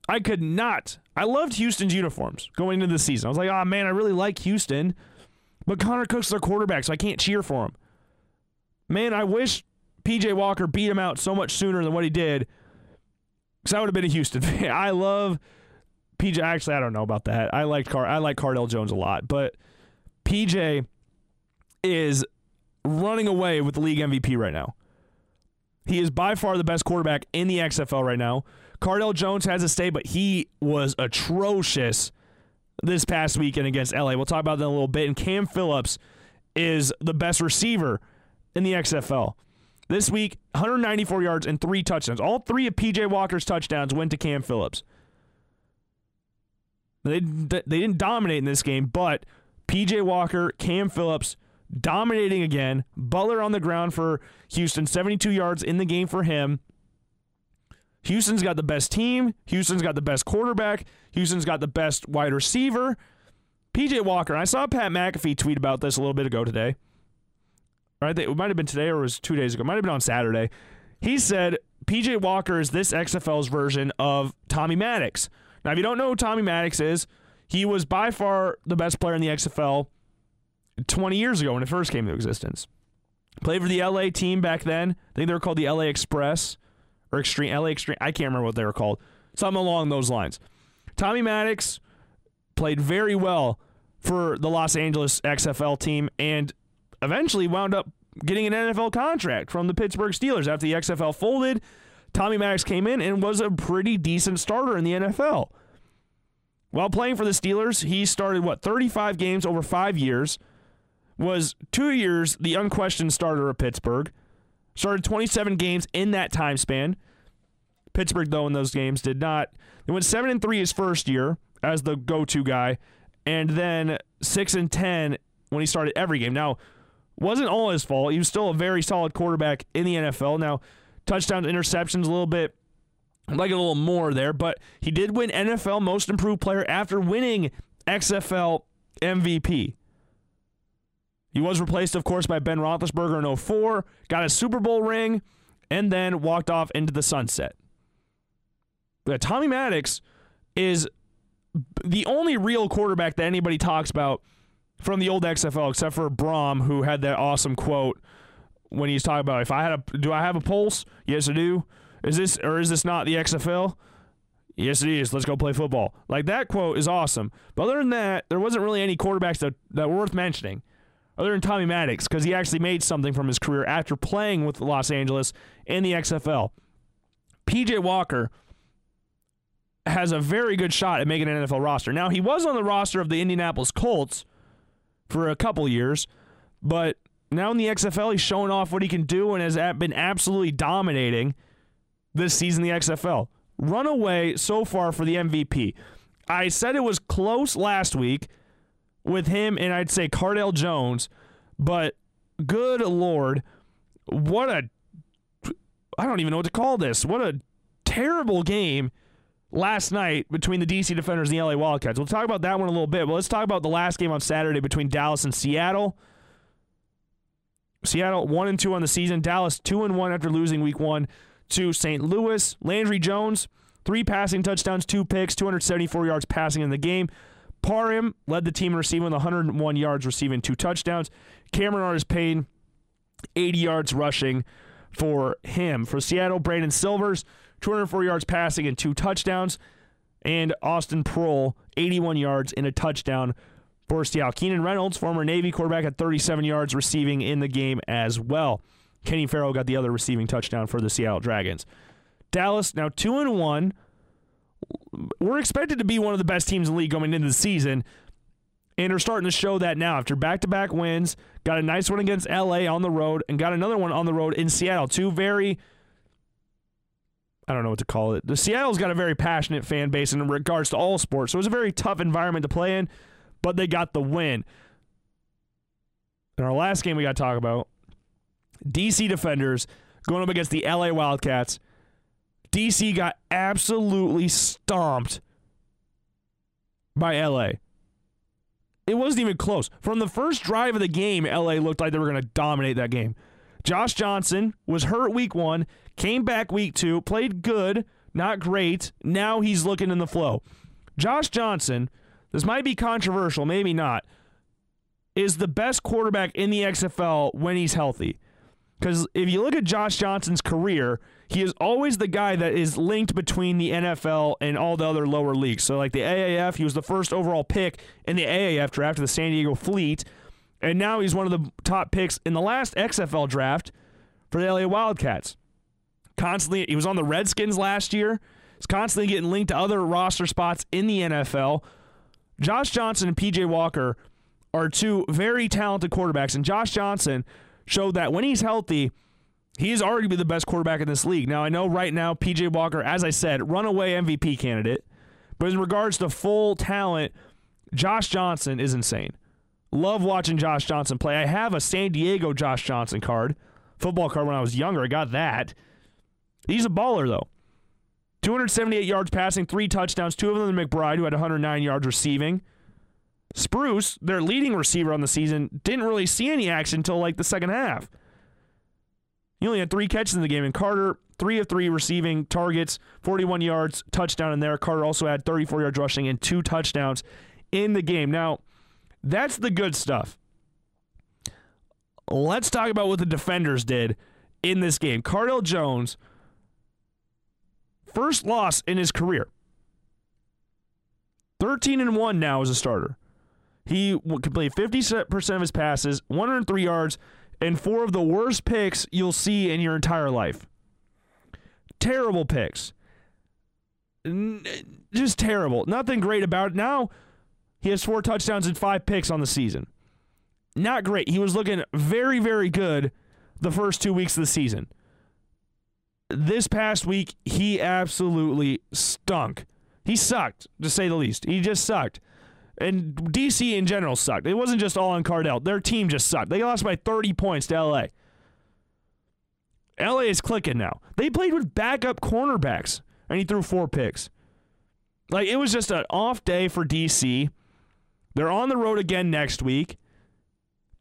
Speaker 3: I could not. I loved Houston's uniforms going into the season. I was like, oh man, I really like Houston, but Connor Cook's their quarterback, so I can't cheer for him. Man, I wish PJ Walker beat him out so much sooner than what he did, because I would have been a Houston fan. I love PJ. Actually, I don't know about that. I like Car. I like Cardale Jones a lot, but PJ is running away with the league MVP right now. He is by far the best quarterback in the XFL right now. Cardale Jones has to stay, but he was atrocious this past weekend against LA. We'll talk about that in a little bit. And Cam Phillips is the best receiver in the XFL. This week, 194 yards and three touchdowns. All three of PJ Walker's touchdowns went to Cam Phillips. They, they didn't dominate in this game, but PJ Walker, Cam Phillips dominating again. Butler on the ground for Houston, 72 yards in the game for him. Houston's got the best team. Houston's got the best quarterback. Houston's got the best wide receiver. PJ Walker, I saw Pat McAfee tweet about this a little bit ago today. Right? It might have been today or it was two days ago. It might have been on Saturday. He said PJ Walker is this XFL's version of Tommy Maddox. Now, if you don't know who Tommy Maddox is, he was by far the best player in the XFL 20 years ago when it first came into existence. Played for the LA team back then. I think they were called the LA Express or Extreme LA Extreme. I can't remember what they were called. Something along those lines. Tommy Maddox played very well for the Los Angeles XFL team and eventually wound up getting an NFL contract from the Pittsburgh Steelers after the XFL folded. Tommy Maddox came in and was a pretty decent starter in the NFL. While playing for the Steelers, he started what 35 games over 5 years. Was 2 years the unquestioned starter of Pittsburgh. Started 27 games in that time span. Pittsburgh, though, in those games did not. They went 7 and 3 his first year as the go to guy, and then 6 and 10 when he started every game. Now, wasn't all his fault. He was still a very solid quarterback in the NFL. Now, touchdowns, interceptions, a little bit, like a little more there, but he did win NFL Most Improved Player after winning XFL MVP. He was replaced, of course, by Ben Roethlisberger in 04, got a Super Bowl ring, and then walked off into the sunset. But Tommy Maddox is the only real quarterback that anybody talks about from the old XFL, except for Brom, who had that awesome quote when he's talking about if I had a do I have a pulse? Yes, I do. Is this or is this not the XFL? Yes, it is. Let's go play football. Like that quote is awesome. But other than that, there wasn't really any quarterbacks that, that were worth mentioning other than Tommy Maddox, because he actually made something from his career after playing with Los Angeles in the XFL. PJ Walker has a very good shot at making an NFL roster. Now, he was on the roster of the Indianapolis Colts for a couple years, but now in the XFL, he's showing off what he can do and has been absolutely dominating this season the XFL. Runaway so far for the MVP. I said it was close last week with him and I'd say Cardale Jones, but good lord, what a I don't even know what to call this. What a terrible game last night between the DC Defenders and the LA Wildcats. We'll talk about that one a little bit, but let's talk about the last game on Saturday between Dallas and Seattle. Seattle one and two on the season. Dallas two and one after losing week one to St. Louis. Landry Jones, three passing touchdowns, two picks, 274 yards passing in the game. Parham led the team in receiving with 101 yards, receiving two touchdowns. Cameron Artis Payne, 80 yards rushing for him. For Seattle, Brandon Silvers, 204 yards passing and two touchdowns. And Austin Proehl, 81 yards and a touchdown for Seattle. Keenan Reynolds, former Navy quarterback, at 37 yards receiving in the game as well. Kenny Farrell got the other receiving touchdown for the Seattle Dragons. Dallas now 2 and 1. We're expected to be one of the best teams in the league going into the season and are starting to show that now after back-to-back wins. Got a nice one against LA on the road and got another one on the road in Seattle. Two very I don't know what to call it. The Seattle's got a very passionate fan base in regards to all sports. So it was a very tough environment to play in, but they got the win. In our last game we got to talk about DC Defenders going up against the LA Wildcats. DC got absolutely stomped by LA. It wasn't even close. From the first drive of the game, LA looked like they were going to dominate that game. Josh Johnson was hurt week one, came back week two, played good, not great. Now he's looking in the flow. Josh Johnson, this might be controversial, maybe not, is the best quarterback in the XFL when he's healthy. Because if you look at Josh Johnson's career, he is always the guy that is linked between the NFL and all the other lower leagues. So, like the AAF, he was the first overall pick in the AAF draft of the San Diego Fleet. And now he's one of the top picks in the last XFL draft for the LA Wildcats. Constantly, he was on the Redskins last year. He's constantly getting linked to other roster spots in the NFL. Josh Johnson and PJ Walker are two very talented quarterbacks, and Josh Johnson showed that when he's healthy, he's arguably the best quarterback in this league. Now, I know right now, PJ Walker, as I said, runaway MVP candidate, but in regards to full talent, Josh Johnson is insane. Love watching Josh Johnson play. I have a San Diego Josh Johnson card, football card when I was younger. I got that. He's a baller, though. 278 yards passing, three touchdowns, two of them to McBride, who had 109 yards receiving. Spruce, their leading receiver on the season, didn't really see any action until like the second half. He only had three catches in the game, and Carter, three of three receiving targets, 41 yards, touchdown in there. Carter also had 34 yards rushing and two touchdowns in the game. Now, that's the good stuff. Let's talk about what the defenders did in this game. Cardale Jones, first loss in his career. 13 and 1 now as a starter. He completed 50% of his passes, 103 yards, and four of the worst picks you'll see in your entire life. Terrible picks. Just terrible. Nothing great about it. Now he has four touchdowns and five picks on the season. Not great. He was looking very, very good the first two weeks of the season. This past week, he absolutely stunk. He sucked, to say the least. He just sucked. And DC in general sucked. It wasn't just all on Cardale. Their team just sucked. They lost by 30 points to LA. LA is clicking now. They played with backup cornerbacks, and he threw four picks. Like, it was just an off day for DC. They're on the road again next week,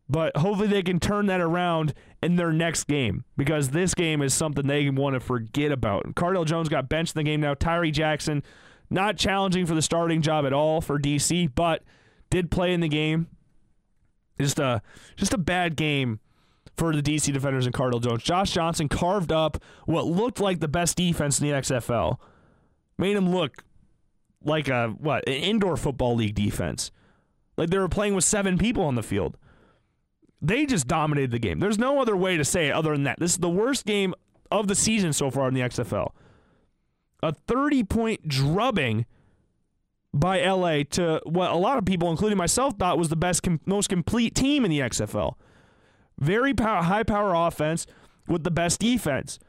Speaker 3: but hopefully they can turn that around in their next game because this game is something they want to forget about. Cardale Jones got benched in the game now. Tyree Jackson, not challenging for the starting job at all for DC, but did play in the game. Just a just a bad game for the DC defenders and Cardale Jones. Josh Johnson carved up what looked like the best defense in the XFL. Made him look like a what, an indoor football league defense. Like they were playing with seven people on the field. They just dominated the game. There's no other way to say it other than that. This is the worst game of the season so far in the XFL. A 30 point drubbing by LA to what a lot of people, including myself, thought was the best, com- most complete team in the XFL. Very power, high power offense with the best defense.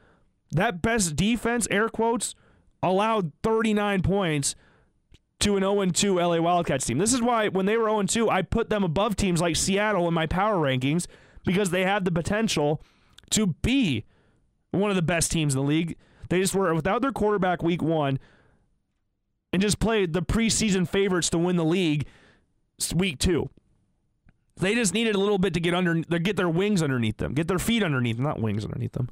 Speaker 3: That best defense, air quotes, allowed 39 points to an 0 2 LA Wildcats team. This is why when they were 0 2, I put them above teams like Seattle in my power rankings because they had the potential to be one of the best teams in the league. They just were without their quarterback week one. and just played the preseason favorites to win the league week two. They just needed a little bit to get under, get their wings underneath them, get their feet underneath, them, not wings underneath them.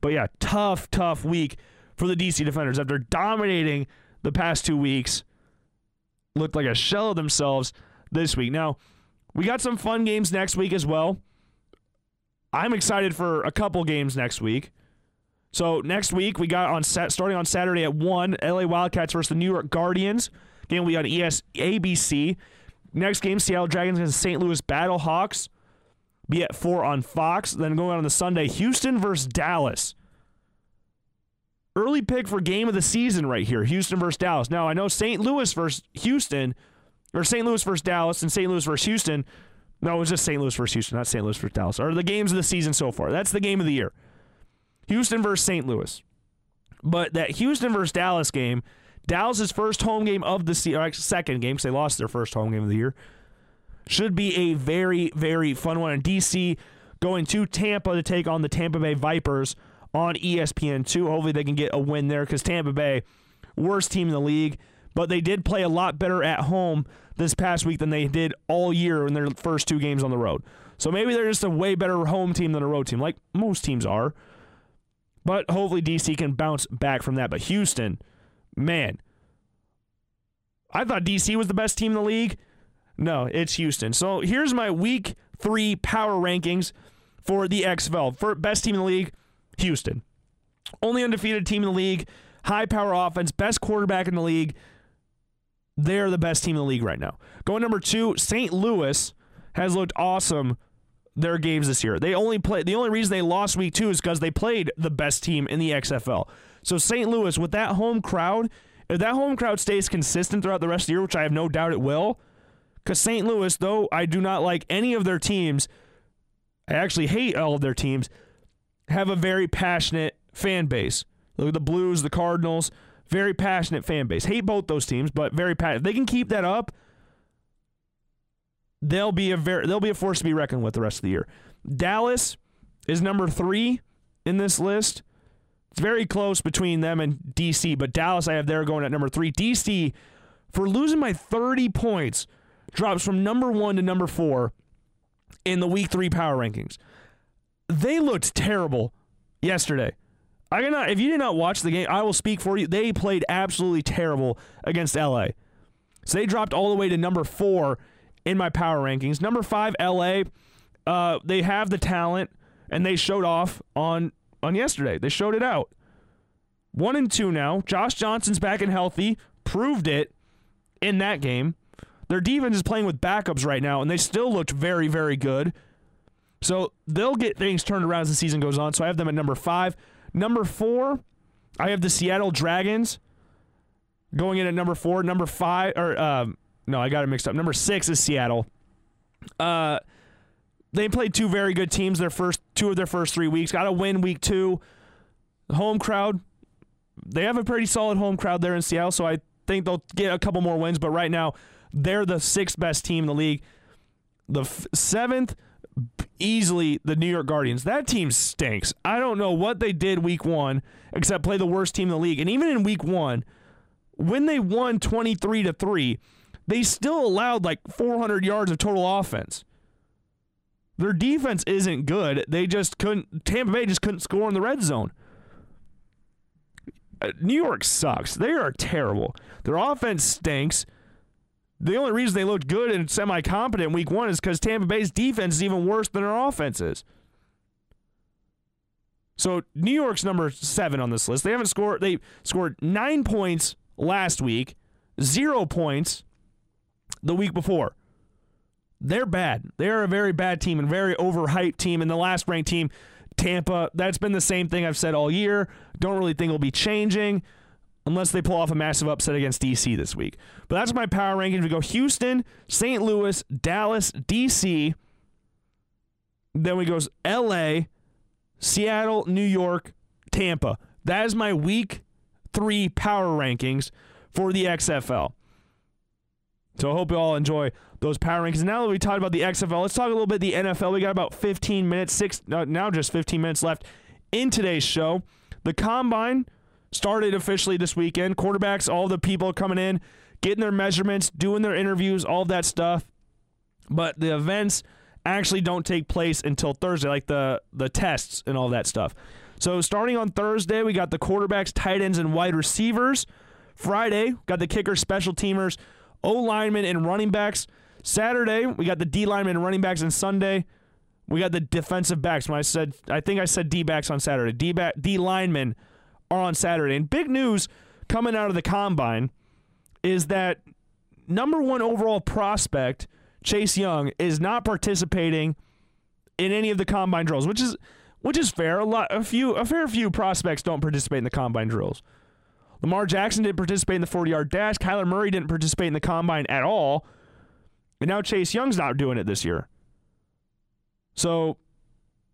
Speaker 3: But yeah, tough, tough week for the DC Defenders after dominating the past two weeks. Looked like a shell of themselves this week. Now, we got some fun games next week as well. I'm excited for a couple games next week. So next week we got on set starting on Saturday at one, LA Wildcats versus the New York Guardians. Game be on ES ABC. Next game, Seattle Dragons against St. Louis Battlehawks. Be at four on Fox. Then going on the Sunday, Houston versus Dallas. Early pick for game of the season right here, Houston versus Dallas. Now I know St. Louis versus Houston, or St. Louis versus Dallas, and St. Louis versus Houston. No, it was just St. Louis versus Houston, not St. Louis versus Dallas. Are the games of the season so far? That's the game of the year. Houston versus St. Louis. But that Houston versus Dallas game, Dallas's first home game of the se- or second game because they lost their first home game of the year, should be a very very fun one. And DC going to Tampa to take on the Tampa Bay Vipers on E ESPN two. Hopefully they can get a win there because Tampa Bay, worst team in the league, but they did play a lot better at home this past week than they did all year in their first two games on the road. So maybe they're just a way better home team than a road team, like most teams are. But hopefully DC can bounce back from that. But Houston, man, I thought DC was the best team in the league. No, it's Houston. So here's my week three power rankings for the XFL. For best team in the league, Houston. Only undefeated team in the league, high power offense, best quarterback in the league. They're the best team in the league right now. Going number two, St. Louis has looked awesome their games this year. They only play the only reason they lost week two is because they played the best team in the XFL. So St. Louis, with that home crowd, if that home crowd stays consistent throughout the rest of the year, which I have no doubt it will, because St. Louis, though I do not like any of their teams, I actually hate all of their teams, have a very passionate fan base. Look at the Blues, the Cardinals, very passionate fan base. Hate both those teams, but very passionate. They can keep that up, they'll be a very they'll be a force to be reckoned with the rest of the year. Dallas is number three in this list. It's very close between them and DC, but Dallas I have there going at number three. DC, for losing by 30 points, drops from number one to number four in the week three power rankings. They looked terrible yesterday. I cannot if you did not watch the game, I will speak for you. They played absolutely terrible against LA. So they dropped all the way to number four in my power rankings. Number five, LA. Uh, they have the talent, and they showed off on on yesterday. They showed it out. One and two now. Josh Johnson's back and healthy. Proved it in that game. Their defense is playing with backups right now, and they still looked very, very good. So they'll get things turned around as the season goes on. So I have them at number five. Number four, I have the Seattle Dragons going in at number four. Number five, or um, no, I got it mixed up. Number six is Seattle. Uh, they played two very good teams their first two of their first three weeks. Got a win week two. Home crowd, they have a pretty solid home crowd there in Seattle, so I think they'll get a couple more wins. But right now, they're the sixth best team in the league. The f- seventh, easily the New York Guardians. That team stinks. I don't know what they did week one except play the worst team in the league. And even in week one, when they won 23 to 3, they still allowed like 400 yards of total offense. Their defense isn't good. They just couldn't, Tampa Bay just couldn't score in the red zone. Uh, New York sucks. They are terrible. Their offense stinks. The only reason they looked good and semi competent week one is because Tampa Bay's defense is even worse than their offense is. So New York's number seven on this list. They haven't scored. They scored nine points last week, zero points the week before. They're bad. They're a very bad team and very overhyped team. And the last ranked team, Tampa, that's been the same thing I've said all year. Don't really think it'll be changing unless they pull off a massive upset against DC this week. But that's my power rankings. We go Houston, St. Louis, Dallas, DC. Then we goes LA, Seattle, New York, Tampa. That is my week three power rankings for the XFL. So I hope you all enjoy those power rankings. Now that we talked about the XFL, let's talk a little bit the NFL. We got about 15 minutes, six uh, now just 15 minutes left in today's show. The combine started officially this weekend. Quarterbacks, all the people coming in, getting their measurements, doing their interviews, all that stuff. But the events actually don't take place until Thursday, like the the tests and all that stuff. So starting on Thursday, we got the quarterbacks, tight ends, and wide receivers. Friday, got the kickers, special teamers, O linemen, and running backs. Saturday, we got the D linemen and running backs, and Sunday, we got the defensive backs. When I said, I think I said D backs on Saturday. D back, D linemen are on Saturday. And big news coming out of the combine is that number one overall prospect Chase Young is not participating in any of the combine drills, which is which is fair. A lot, a few, a fair few prospects don't participate in the combine drills. Lamar Jackson didn't participate in the 40 yard dash. Kyler Murray didn't participate in the combine at all. And now Chase Young's not doing it this year. So,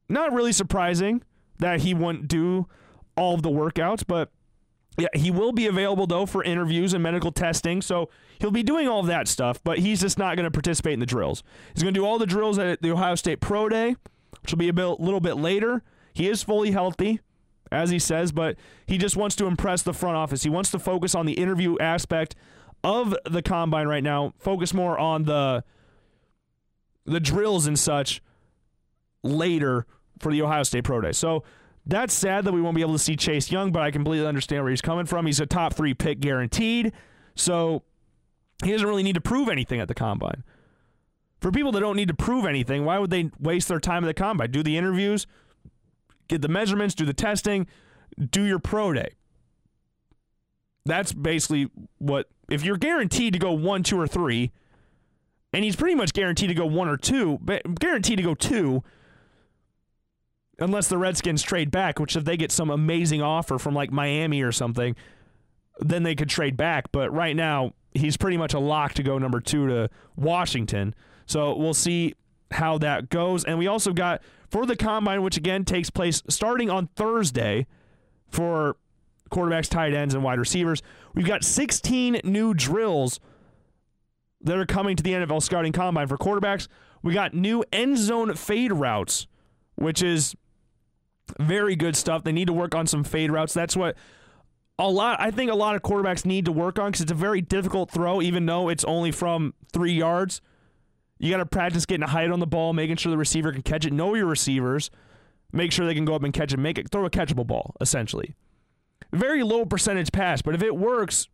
Speaker 3: not really surprising that he wouldn't do all of the workouts, but yeah, he will be available though for interviews and medical testing. So he'll be doing all of that stuff, but he's just not going to participate in the drills. He's going to do all the drills at the Ohio State Pro Day, which will be a bit, little bit later. He is fully healthy, as he says, but he just wants to impress the front office. He wants to focus on the interview aspect of the combine right now. Focus more on the the drills and such later for the Ohio State Pro Day. So that's sad that we won't be able to see Chase Young, but I completely understand where he's coming from. He's a top three pick guaranteed. So he doesn't really need to prove anything at the combine. For people that don't need to prove anything, why would they waste their time at the combine? Do the interviews, get the measurements, do the testing, do your pro day. That's basically what, if you're guaranteed to go one, two, or three, and he's pretty much guaranteed to go one or two, but guaranteed to go two, unless the Redskins trade back, which if they get some amazing offer from like Miami or something, then they could trade back. But right now, he's pretty much a lock to go number two to Washington. So we'll see how that goes. And we also got for the combine, which again takes place starting on Thursday for quarterbacks, tight ends, and wide receivers. We've got 16 new drills that are coming to the NFL scouting combine for quarterbacks. We got new end zone fade routes, which is very good stuff. They need to work on some fade routes. That's what a lot I think a lot of quarterbacks need to work on because it's a very difficult throw, even though it's only from three yards. You got to practice getting a height on the ball, making sure the receiver can catch it. Know your receivers. Make sure they can go up and catch it. Make it throw a catchable ball, essentially. Very low percentage pass, but if it works,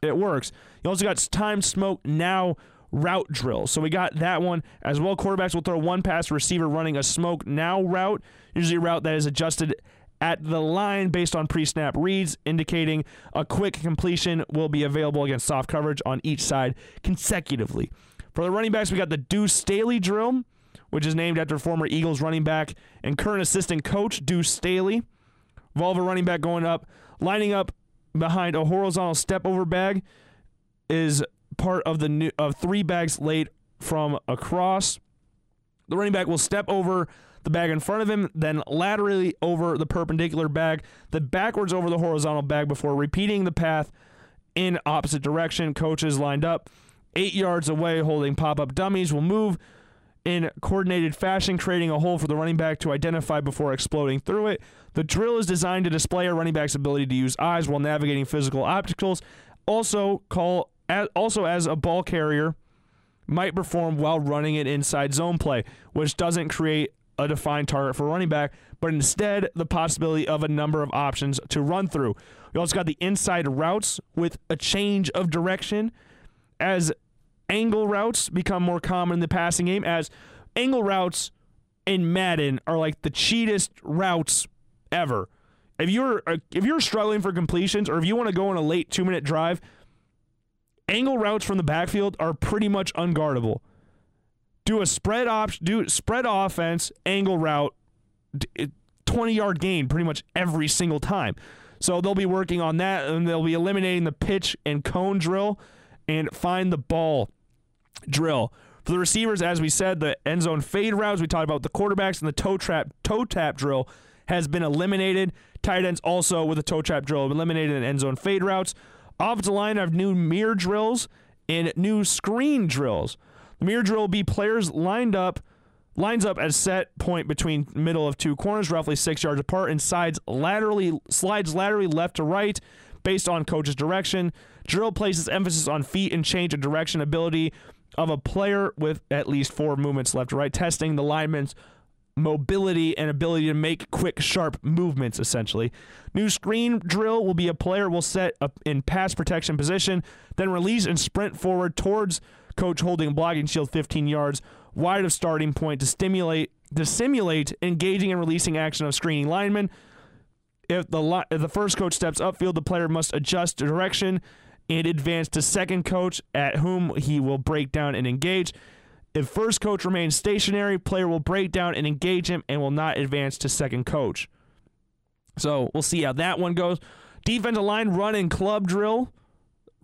Speaker 3: it works. You also got time smoke now route drill. So we got that one as well. Quarterbacks will throw one pass receiver running a smoke now route, usually a route that is adjusted at the line based on pre snap reads, indicating a quick completion will be available against soft coverage on each side consecutively. For the running backs, we got the Deuce Staley drill, which is named after former Eagles running back and current assistant coach Deuce Staley. Involve a running back going up, lining up behind a horizontal step over bag is part of the new, of three bags laid from across. The running back will step over the bag in front of him, then laterally over the perpendicular bag, then backwards over the horizontal bag before repeating the path in opposite direction. Coaches lined up eight yards away holding pop up dummies will move in coordinated fashion, creating a hole for the running back to identify before exploding through it. The drill is designed to display a running back's ability to use eyes while navigating physical obstacles. Also, call also as a ball carrier might perform while running an inside zone play, which doesn't create a defined target for running back, but instead the possibility of a number of options to run through. We also got the inside routes with a change of direction as angle routes become more common in the passing game as angle routes in Madden are like the cheatest routes ever. If you're uh, if you're struggling for completions or if you want to go on a late 2-minute drive, angle routes from the backfield are pretty much unguardable. Do a spread option, do spread offense, angle route, 20 yard gain pretty much every single time. So they'll be working on that and they'll be eliminating the pitch and cone drill and find the ball drill. For the receivers, as we said, the end zone fade routes, we talked about the quarterbacks and the toe trap toe tap drill has been eliminated. Tight ends also with the toe trap drill eliminated in end zone fade routes. Offensive line have new mirror drills and new screen drills. The mirror drill will be players lined up lines up at set point between middle of two corners, roughly six yards apart, and sides laterally slides laterally left to right based on coach's direction. Drill places emphasis on feet and change of direction ability of a player with at least four movements left to right, testing the lineman's mobility and ability to make quick, sharp movements, essentially. New screen drill will be a player will set up in pass protection position, then release and sprint forward towards coach holding blocking shield 15 yards wide of starting point to stimulate to simulate engaging and releasing action of screening linemen. If the if the first coach steps upfield, the player must adjust direction and advance to second coach at whom he will break down and engage. If first coach remains stationary, player will break down and engage him and will not advance to second coach. So we'll see how that one goes. Defensive line run and club drill,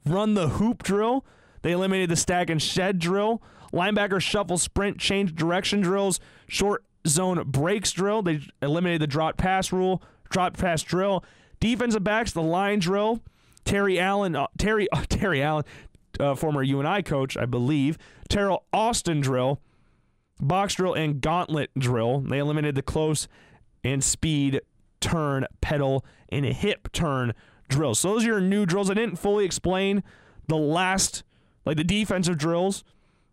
Speaker 3: run the hoop drill. They eliminated the stack and shed drill. Linebacker shuffle sprint change direction drills. Short zone breaks drill. They eliminated the drop pass rule, drop pass drill. Defensive backs the line drill. Terry Allen, uh, Terry uh, Terry Allen, uh, former UNI coach, I believe. Teryl Austin drill, box drill, and gauntlet drill. They eliminated the close and speed turn, pedal, and hip turn drills. So those are your new drills. I didn't fully explain the last, like the defensive drills,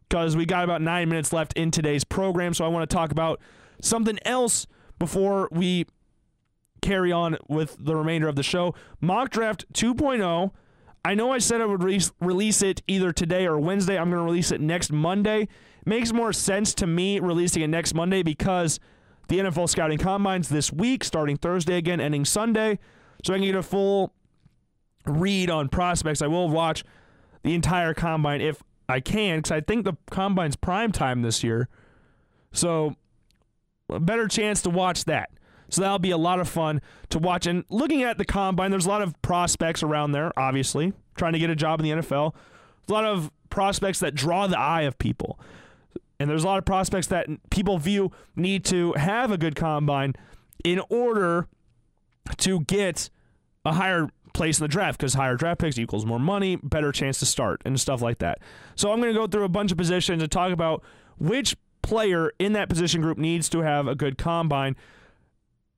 Speaker 3: because we got about nine minutes left in today's program. So I want to talk about something else before we carry on with the remainder of the show. Mock Draft 2.0. I know I said I would re- release it either today or Wednesday. I'm going to release it next Monday. Makes more sense to me releasing it next Monday because the NFL scouting combines this week, starting Thursday again, ending Sunday. So I can get a full read on prospects. I will watch the entire combine if I can because I think the combine's prime time this year. So a better chance to watch that. So that'll be a lot of fun to watch. And looking at the combine, there's a lot of prospects around there, obviously, trying to get a job in the NFL. A lot of prospects that draw the eye of people. And there's a lot of prospects that people view need to have a good combine in order to get a higher place in the draft because higher draft picks equals more money, better chance to start, and stuff like that. So I'm going to go through a bunch of positions and talk about which player in that position group needs to have a good combine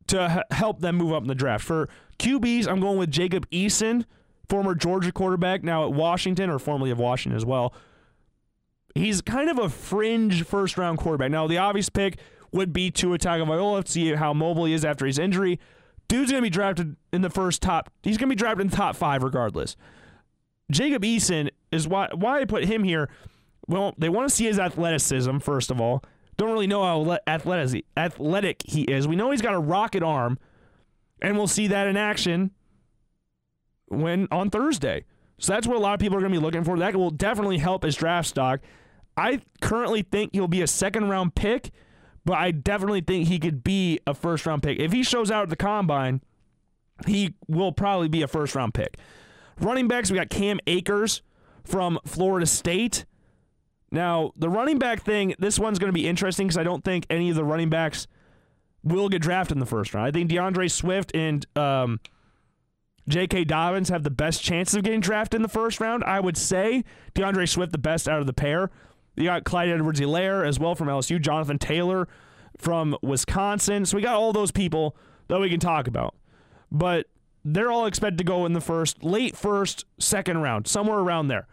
Speaker 3: to help them move up in the draft. For QBs, I'm going with Jacob Eason, former Georgia quarterback, now at Washington, or formerly of Washington as well. He's kind of a fringe first round quarterback. Now, the obvious pick would be Tua Tagovailoa to see how mobile he is after his injury. Dude's going to be drafted in the first top. He's going to be drafted in the top five regardless. Jacob Eason is why why I put him here. Well, they want to see his athleticism first of all. Don't really know how athletic he is. We know he's got a rocket arm, and we'll see that in action when on Thursday. So that's what a lot of people are going to be looking for. That will definitely help his draft stock. I currently think he'll be a second round pick, but I definitely think he could be a first round pick. If he shows out at the combine, he will probably be a first round pick. Running backs, we got Cam Akers from Florida State. Now, the running back thing, this one's going to be interesting because I don't think any of the running backs will get drafted in the first round. I think D'Andre Swift and um, J.K. Dobbins have the best chances of getting drafted in the first round. I would say D'Andre Swift the best out of the pair. You got Clyde Edwards Helaire as well from LSU, Jonathan Taylor from Wisconsin. So we got all those people that we can talk about. But they're all expected to go in the first, late first, second round, somewhere around there.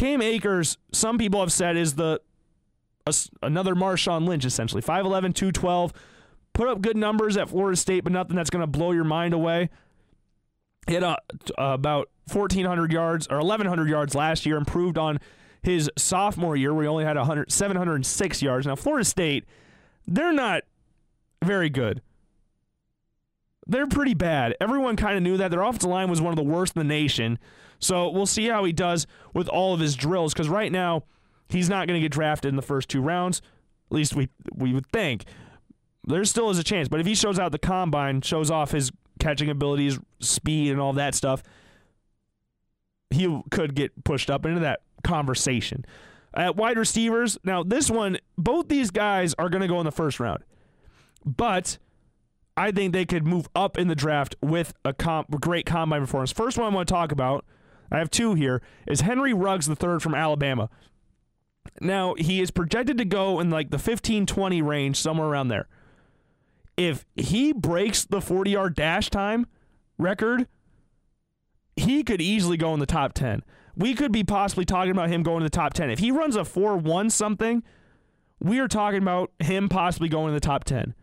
Speaker 3: Cam Akers, some people have said, is the a, another Marshawn Lynch, essentially. 5'11, 212. Put up good numbers at Florida State, but nothing that's going to blow your mind away. Hit uh, about 1,400 yards or 1,100 yards last year, improved on his sophomore year where he only had 100, 706 yards. Now, Florida State, they're not very good. They're pretty bad. Everyone kind of knew that. Their offensive line was one of the worst in the nation. So we'll see how he does with all of his drills because right now he's not going to get drafted in the first two rounds. At least we we would think. There still is a chance, but if he shows out the combine, shows off his catching abilities, speed, and all that stuff, he could get pushed up into that conversation. At wide receivers, now this one, both these guys are going to go in the first round, but I think they could move up in the draft with a comp, great combine performance. First one I want to talk about, I have two here, is Henry Ruggs the third from Alabama. Now, he is projected to go in like the 15 20 range, somewhere around there. If he breaks the 40 yard dash time record, he could easily go in the top 10. We could be possibly talking about him going to the top 10. If he runs a 4 1 something, we are talking about him possibly going in the top 10.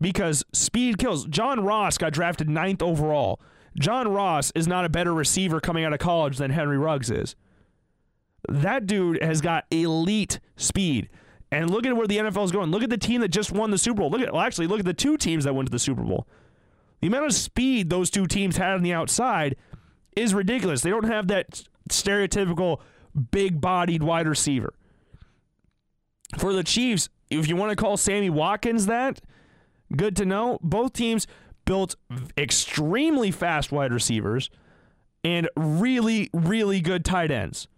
Speaker 3: Because speed kills. John Ross got drafted ninth overall. John Ross is not a better receiver coming out of college than Henry Ruggs is. That dude has got elite speed. And look at where the NFL is going. Look at the team that just won the Super Bowl. Look at well, actually look at the two teams that went to the Super Bowl. The amount of speed those two teams had on the outside is ridiculous. They don't have that stereotypical big-bodied wide receiver. For the Chiefs, if you want to call Sammy Watkins that, good to know. Both teams built extremely fast wide receivers and really, really good tight ends.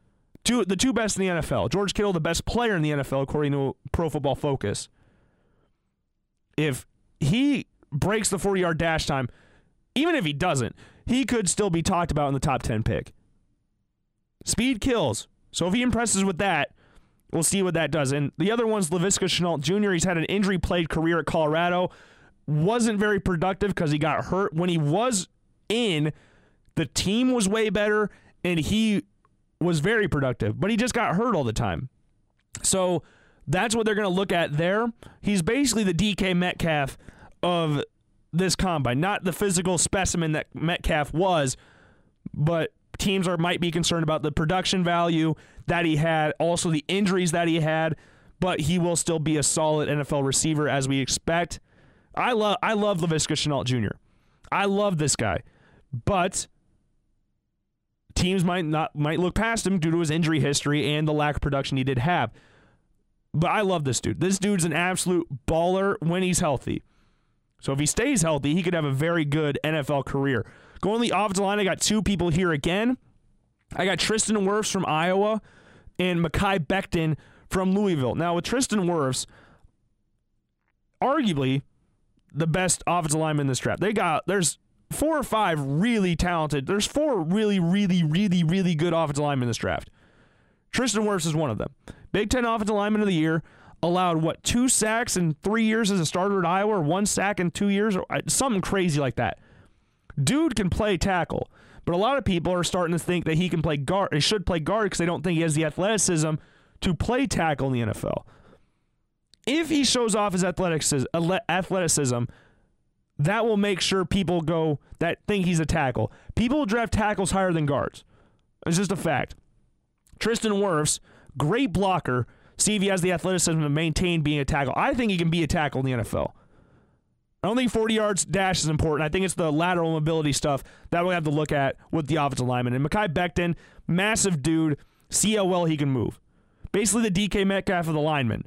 Speaker 3: Two, the two best in the NFL. George Kittle, the best player in the NFL, according to Pro Football Focus. If he breaks the 40 yard dash time, even if he doesn't, he could still be talked about in the top 10 pick. Speed kills. So if he impresses with that, we'll see what that does. And the other one's Laviska Shenault Jr. He's had an injury played career at Colorado. Wasn't very productive because he got hurt. When he was in, the team was way better and he was very productive, but he just got hurt all the time. So that's what they're going to look at there. He's basically the DK Metcalf of this combine, not the physical specimen that Metcalf was, but teams are might be concerned about the production value that he had, also the injuries that he had, but he will still be a solid NFL receiver as we expect. I love I love Laviska Shenault Jr. I love this guy, but teams might not might look past him due to his injury history and the lack of production he did have. But I love this dude. This dude's an absolute baller when he's healthy. So if he stays healthy, he could have a very good NFL career. Going the offensive line, I got two people here again. I got Tristan Wirfs from Iowa and Mekhi Becton from Louisville. Now with Tristan Wirfs, arguably the best offensive lineman in this draft. They got there's four or five really talented. There's four really, really, really, really good offensive linemen in this draft. Tristan Wirfs is one of them. Big Ten Offensive Lineman of the Year. Allowed what two sacks in three years as a starter at Iowa, or one sack in two years, or uh, something crazy like that. Dude can play tackle, but a lot of people are starting to think that he can play guard. He should play guard because they don't think he has the athleticism to play tackle in the NFL. If he shows off his athleticism, that will make sure people go that think he's a tackle. People draft tackles higher than guards. It's just a fact. Tristan Wirfs, great blocker. See if he has the athleticism to maintain being a tackle. I think he can be a tackle in the NFL. I don't think 40 yards dash is important. I think it's the lateral mobility stuff that we have to look at with the offensive lineman. And Mekhi Becton, massive dude. See how well he can move. Basically, the DK Metcalf of the lineman.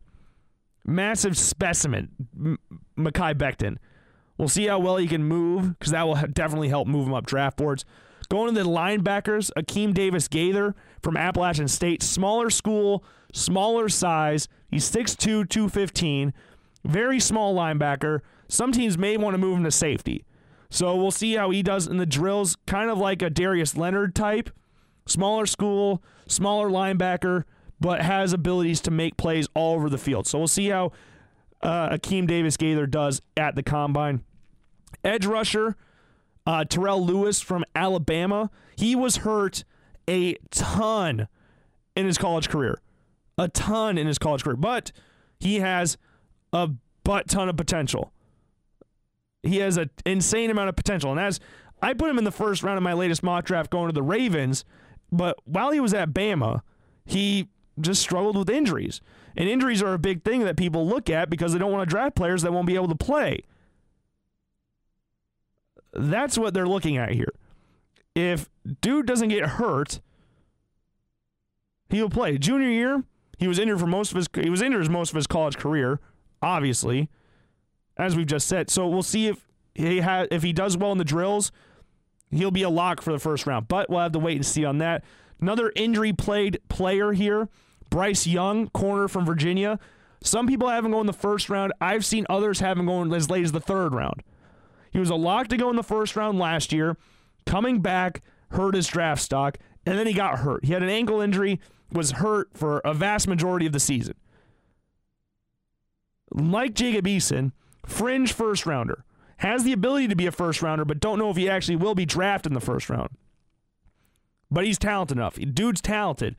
Speaker 3: Massive specimen, M- Mekhi Becton. We'll see how well he can move because that will definitely help move him up draft boards. Going to the linebackers, Akeem Davis Gaither from Appalachian State. Smaller school, smaller size. He's 6'2, 215. Very small linebacker. Some teams may want to move him to safety. So we'll see how he does in the drills. Kind of like a Darius Leonard type. Smaller school, smaller linebacker, but has abilities to make plays all over the field. So we'll see how uh, Akeem Davis Gaither does at the combine. Edge rusher, uh, Terrell Lewis from Alabama. He was hurt a ton in his college career, a ton in his college career, but he has a butt ton of potential. He has an insane amount of potential. And as I put him in the first round of my latest mock draft going to the Ravens, but while he was at Bama, he just struggled with injuries. And injuries are a big thing that people look at because they don't want to draft players that won't be able to play. That's what they're looking at here. If dude doesn't get hurt, he'll play. Junior year, he was injured for most of his he was injured most of his college career, obviously, as we've just said. So we'll see if he ha- if he does well in the drills, he'll be a lock for the first round. But we'll have to wait and see on that. Another injury played player here, Bryce Young, corner from Virginia. Some people have him in the first round. I've seen others have him going as late as the third round. He was a lock to go in the first round last year, coming back, hurt his draft stock, and then he got hurt. He had an ankle injury, was hurt for a vast majority of the season. Like Jacob Eason, fringe first rounder, has the ability to be a first rounder, but don't know if he actually will be drafted in the first round. But he's talented enough. Dude's talented.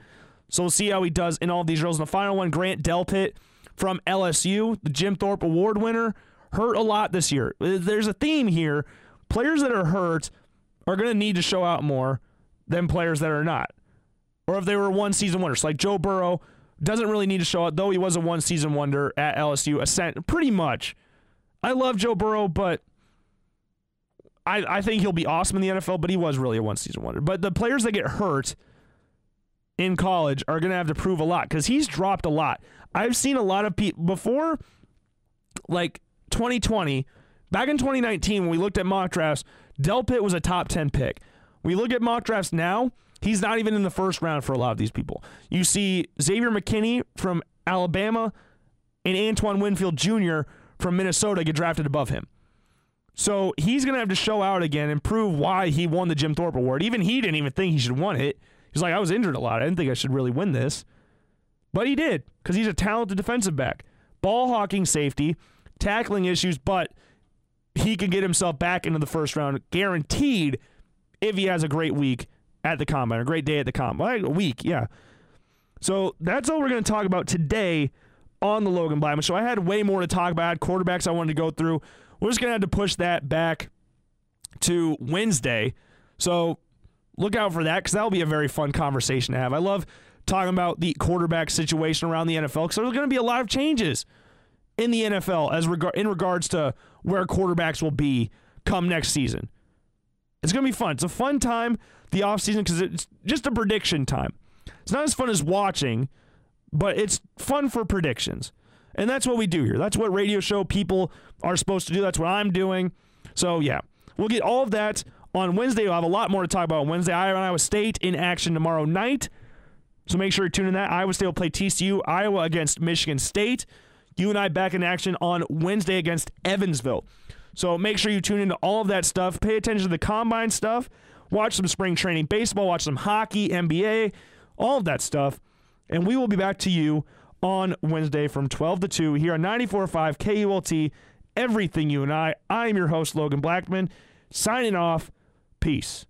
Speaker 3: So we'll see how he does in all these roles. And the final one, Grant Delpit from LSU, the Jim Thorpe Award winner, hurt a lot this year. Uh, there's a theme here. Players that are hurt are going to need to show out more than players that are not. Or if they were one season wonders, like Joe Burrow doesn't really need to show out, though he was a one season wonder at LSU, ascent pretty much. I love Joe Burrow, but I, I think he'll be awesome in the NFL, but he was really a one season wonder. But the players that get hurt in college are going to have to prove a lot because he's dropped a lot. I've seen a lot of people before, like 2020, back in 2019, when we looked at mock drafts, Delpit was a top 10 pick. We look at mock drafts now, he's not even in the first round for a lot of these people. You see Xavier McKinney from Alabama and Antoine Winfield Jr. from Minnesota get drafted above him. So he's going to have to show out again and prove why he won the Jim Thorpe Award. Even he didn't even think he should win it. He's like, I was injured a lot. I didn't think I should really win this. But he did because he's a talented defensive back. Ball hawking safety, tackling issues, but he can get himself back into the first round guaranteed if he has a great week at the combine, a great day at the combine. A week, yeah. So that's all we're going to talk about today on the Logan Blackman Show. I had way more to talk about. Quarterbacks I wanted to go through. We're just going to have to push that back to Wednesday. So look out for that because that'll be a very fun conversation to have. I love talking about the quarterback situation around the NFL because there's going to be a lot of changes in the NFL as regard in regards to where quarterbacks will be come next season. It's going to be fun. It's a fun time the offseason because it's just a prediction time. It's not as fun as watching, but it's fun for predictions. And that's what we do here. That's what radio show people are supposed to do. That's what I'm doing. So, yeah, we'll get all of that on Wednesday. We'll have a lot more to talk about on Wednesday. Iowa State in action tomorrow night. So make sure you tune in that. Iowa State will play TCU, Iowa against Michigan State. UNI back in action on Wednesday against Evansville. So make sure you tune into all of that stuff. Pay attention to the combine stuff. Watch some spring training baseball, watch some hockey, NBA, all of that stuff. And we will be back to you on Wednesday from 12 to 2 here on 94.5 KULT. Everything UNI. I am your host, Logan Blackman, signing off. Peace.